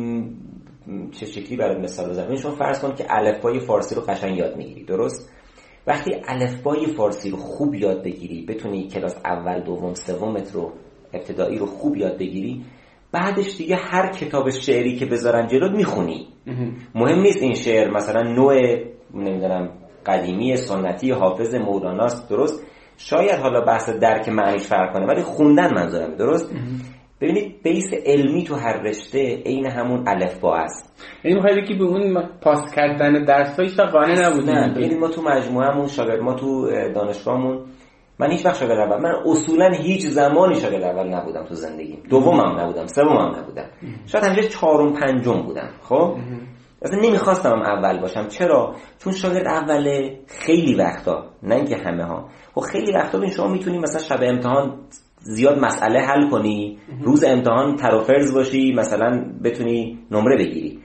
چه شکلی برای مثال بزنم. شما فرض کن که الفبای فارسی رو قشنگ یاد می‌گیری درست؟ وقتی الفبای فارسی رو خوب یاد بگیری بتونی کلاس اول دوم سومت رو ابتدایی رو خوب یاد بگیری بعدش دیگه هر کتاب شعری که بذارن جلوت می‌خونی. مهم. نیست این شعر مثلا نوع نمی‌دونم قدیمی سنتی حافظ مولاناست درست؟ شاید حالا بحث درک معنیش فرق کنه ولی خوندن منظورم درست؟ ببینید بیس علمی تو هر رشته عین همون الف با است یعنی می‌خوای که به اون پاس کردن درس هایش قانع نبودیم. نه یعنی ما تو مجموعهمون شاگرد ما تو دانشگاهمون من هیچ وقت شاگرد اول من اصولا هیچ زمانی شاگرد اول نبودم تو زندگیم. دومم نبودم سومم نبودم. شاید همیشه چهارم پنجم بودم خب؟ اصلا نمی‌خواستم هم اول باشم. چرا؟ چون شاگرد اوله خیلی وقتا نه اینکه همه ها خب خیلی وقتا ببین شما می‌تونی مثلا شب امتحان زیاد مسئله حل کنی روز امتحان ترافرز باشی مثلا بتونی نمره بگیری.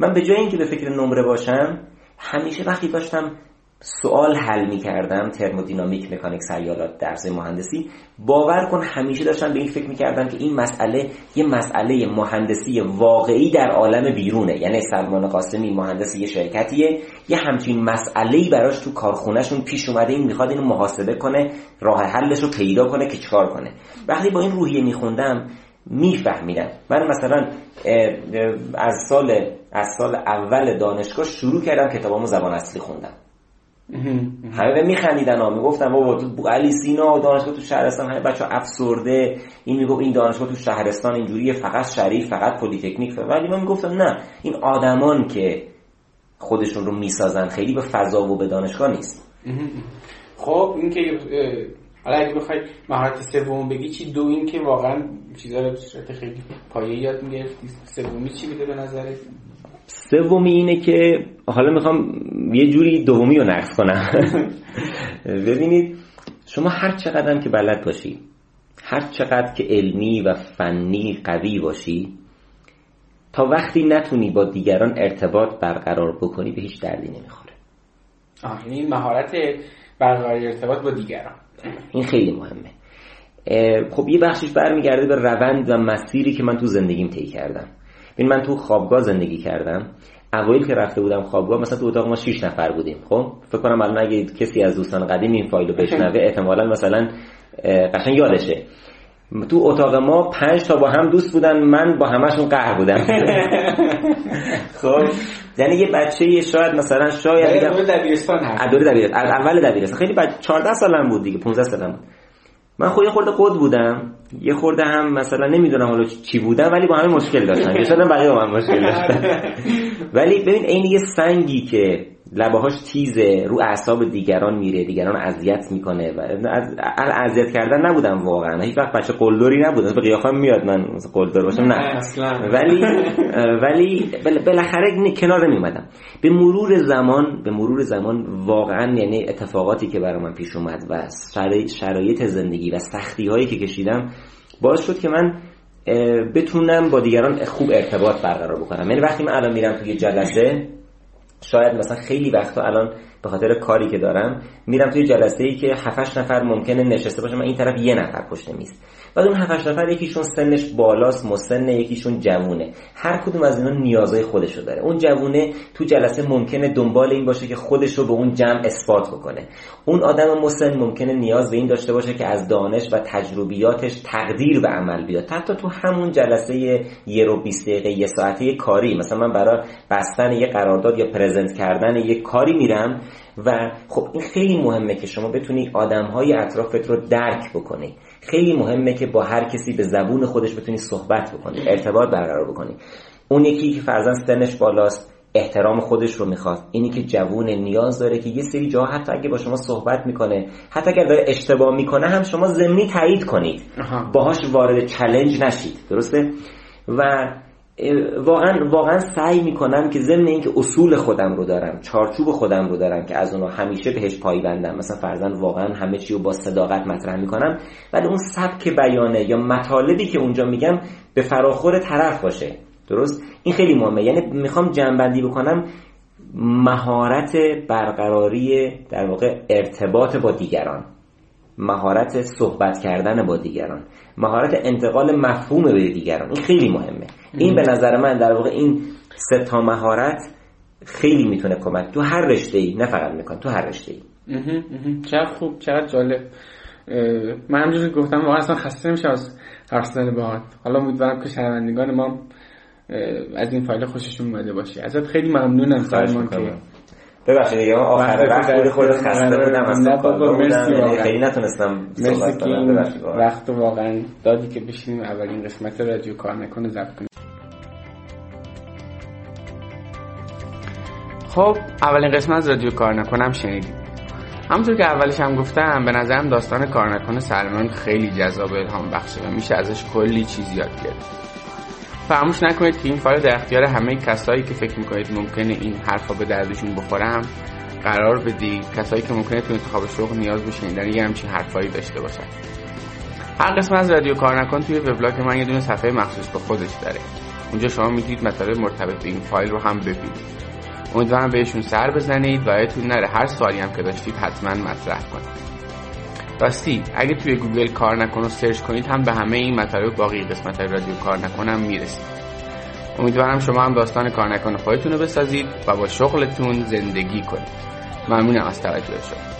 من به جای اینکه به فکر نمره باشم همیشه وقتی داشتم سوال حل می کردم ترمودینامیک مکانیک سیالات درس مهندسی. باور کن همیشه داشتم به این فکر می کردم که این مسئله یه مسئله مهندسی واقعی در عالم بیرونه. یعنی سلمان قاسمی مهندس یه شرکتیه. یه همچین مسئله براش تو کارخونهشون پیش اومده این می‌خواد اینو محاسبه کنه راه حلش رو پیدا کنه که چیکار کنه. وقتی با این روحیه میخوندم میفهمیدم. من مثلا از سال از سال اول دانشگاه شروع کردم کتابامو زبان اصلی خوندم. همه به میخندیدن ها می‌گفتن بابا تو علی سینا دانشگاه تو شهرستان همه بچه افسرده. این می‌گفت این دانشگاه تو شهرستان اینجوریه فقط شریف فقط پلیتکنیک. ولی من می‌گفتم نه این آدمان که خودشون رو می‌سازن خیلی به فضا و به دانشگاه نیست. خب این که حالا اگه بخوای مهارت سوم بگی چی؟ دو این که واقعا چیزا رو خیلی پایه یاد می‌گرفتی. سومی چی بده به نظرت؟ سومی اینه که حالا می‌خوام یه جوری دومی رو نقص کنم. ببینید شما هر چقدر که بلد باشی هر چقدر که علمی و فنی قوی باشی تا وقتی نتونی با دیگران ارتباط برقرار بکنی به هیچ دردی نمی‌خوره. آه این مهارت برقرار ارتباط با دیگران. این خیلی مهمه. خب یه بخشش برمیگرده به روند و مسیری که من تو زندگیم طی کردم. ببین من تو خوابگاه زندگی کردم. اوایل که رفته بودم خوابگاه مثلا تو اتاق ما 6 نفر بودیم خب؟ فکر کنم الان اگه کسی از دوستان قدیم این فایل رو بشنوه احتمالا مثلا قشنگ یادشه. تو اتاق ما پنج تا با هم دوست بودن من با همشون قهر بودم. خب؟ یعنی یه بچه شاید مثلا شاید دبیرستان هست. دبیرستان اول دبیرستان. خیلی بچه 14 سالم بود دیگه 15 سالم بود. من خود یه خورده قد بودم. یه خورده هم مثلا نمی‌دونم حالا چی بودم ولی با همه مشکل داشتم. یه بقیه با من مشکل داشتن. ولی ببین این یه سنگی که لبهاش تیزه رو اعصاب دیگران میره دیگران اذیت می‌کنه و از اذیت کردن نبودم واقعا. هیچ وقت بچه قلدری نبودم. به قیافم میاد من قلدر باشم. نه. ولی ولی بالاخره کنار نمیومدم به مرور زمان به مرور زمان واقعا یعنی اتفاقاتی که برای من پیش اومد و شرایط زندگی و سختی هایی که کشیدم باعث شد که من بتونم با دیگران خوب ارتباط برقرار بکنم. یعنی وقتی من الان میرم توی جلسه شاید مثلا خیلی وقتا الان به خاطر کاری که دارم میرم توی جلسه ای که 7 نفر ممکنه نشسته باشه. من این طرف یه نفر پشت میز. بعد اون 7 نفر یکیشون سنش بالاست مسن یکیشون جوونه. هر کدوم از اینا نیازهای خودشو داره. اون جوونه تو جلسه ممکنه دنبال این باشه که خودش رو به اون جمع اثبات بکنه. اون آدم مسن ممکنه نیاز به این داشته باشه که از دانش و تجربیاتش تقدیر به عمل بیاد. حتی تو همون جلسه یه رو 20 دقیقه یه ساعته کاری. مثلا من برای بستن یه قرارداد یا پرزنت کردن یه کاری میرم و خب این خیلی مهمه که شما بتونی آدمهای اطرافت رو درک بکنی. خیلی مهمه که با هر کسی به زبون خودش بتونی صحبت بکنی ارتباط برقرار بکنی. اون یکی که فرزن سنش بالاست احترام خودش رو می‌خواد. اینی که جوون نیاز داره که یه سری جا حتی اگه با شما صحبت می‌کنه حتی اگر داره اشتباه می‌کنه هم شما زمینی تایید کنید. باهاش وارد چلنج نشید. درسته؟ و واقعا واقعا سعی می‌کنم که ضمن اینکه اصول خودم رو دارم چارچوب خودم رو دارم که از اونو همیشه بهش پایبندم مثلا فرزن واقعا همه چی رو با صداقت مطرح می‌کنم ولی اون سبک بیانه یا مطالبی که اونجا میگم به فراخور طرف باشه. درست؟ این خیلی مهمه. یعنی می‌خوام جنبندی بکنم مهارت برقراری در واقع ارتباط با دیگران. مهارت صحبت کردن با دیگران. مهارت انتقال مفهوم به دیگران. این خیلی مهمه. این به نظر من در واقع این سه تا مهارت خیلی می‌تونه کمک تو هر رشته ای نه فقط میکن تو هر رشته ای چقدر خوب چقدر جالب. من همجوری گفتم واقعا اصلا خسته میشه از حرف زدن باهات. حالا امیدوارم که شنوندگان ما از این فایل خوششون اومده باشه. ازت خیلی ممنونم سلمان که ببخشید دیگه آخر وقت بود خود خسته بودم اصلا مرسی یعنی خیلی نتونستم مرسی که وقت واقعا دادی که بشینیم اولین قسمت رادیو کار نکنه ضبط کنیم. خب اولین قسمت از رادیو کار نکنم شنیدیم همونطور که اولش هم گفتم به نظرم داستان کار نکنه سلمان خیلی جذاب الهام بخشه و میشه ازش کلی چیز یاد گرفت. فراموش نکنید که این فایل در اختیار همه کسایی که فکر می‌کنید ممکنه این حرفا به دردشون بخورم قرار بدید کسایی که ممکنه تو انتخاب شغل نیاز به شنیدن یه همچین حرفایی داشته باشن. هر قسمت از رادیو کارنکن توی وبلاگ من یه دونه صفحه مخصوص به خودش داره. اونجا شما می‌تونید مطالب مرتبط به این فایل رو هم ببینید. امیدوارم بهشون سر بزنید و یادتون نره. هر سوالی هم که داشتید حتما مطرح کنید. راستی اگه توی گوگل کارنکن و search کنید هم به همه این مطالب باقی قسمت های رادیو کارنکنم می‌رسید. امیدوارم شما هم داستان کار نکن خودتون رو بسازید و با شغلتون زندگی کنید. ممنونم از توجه شما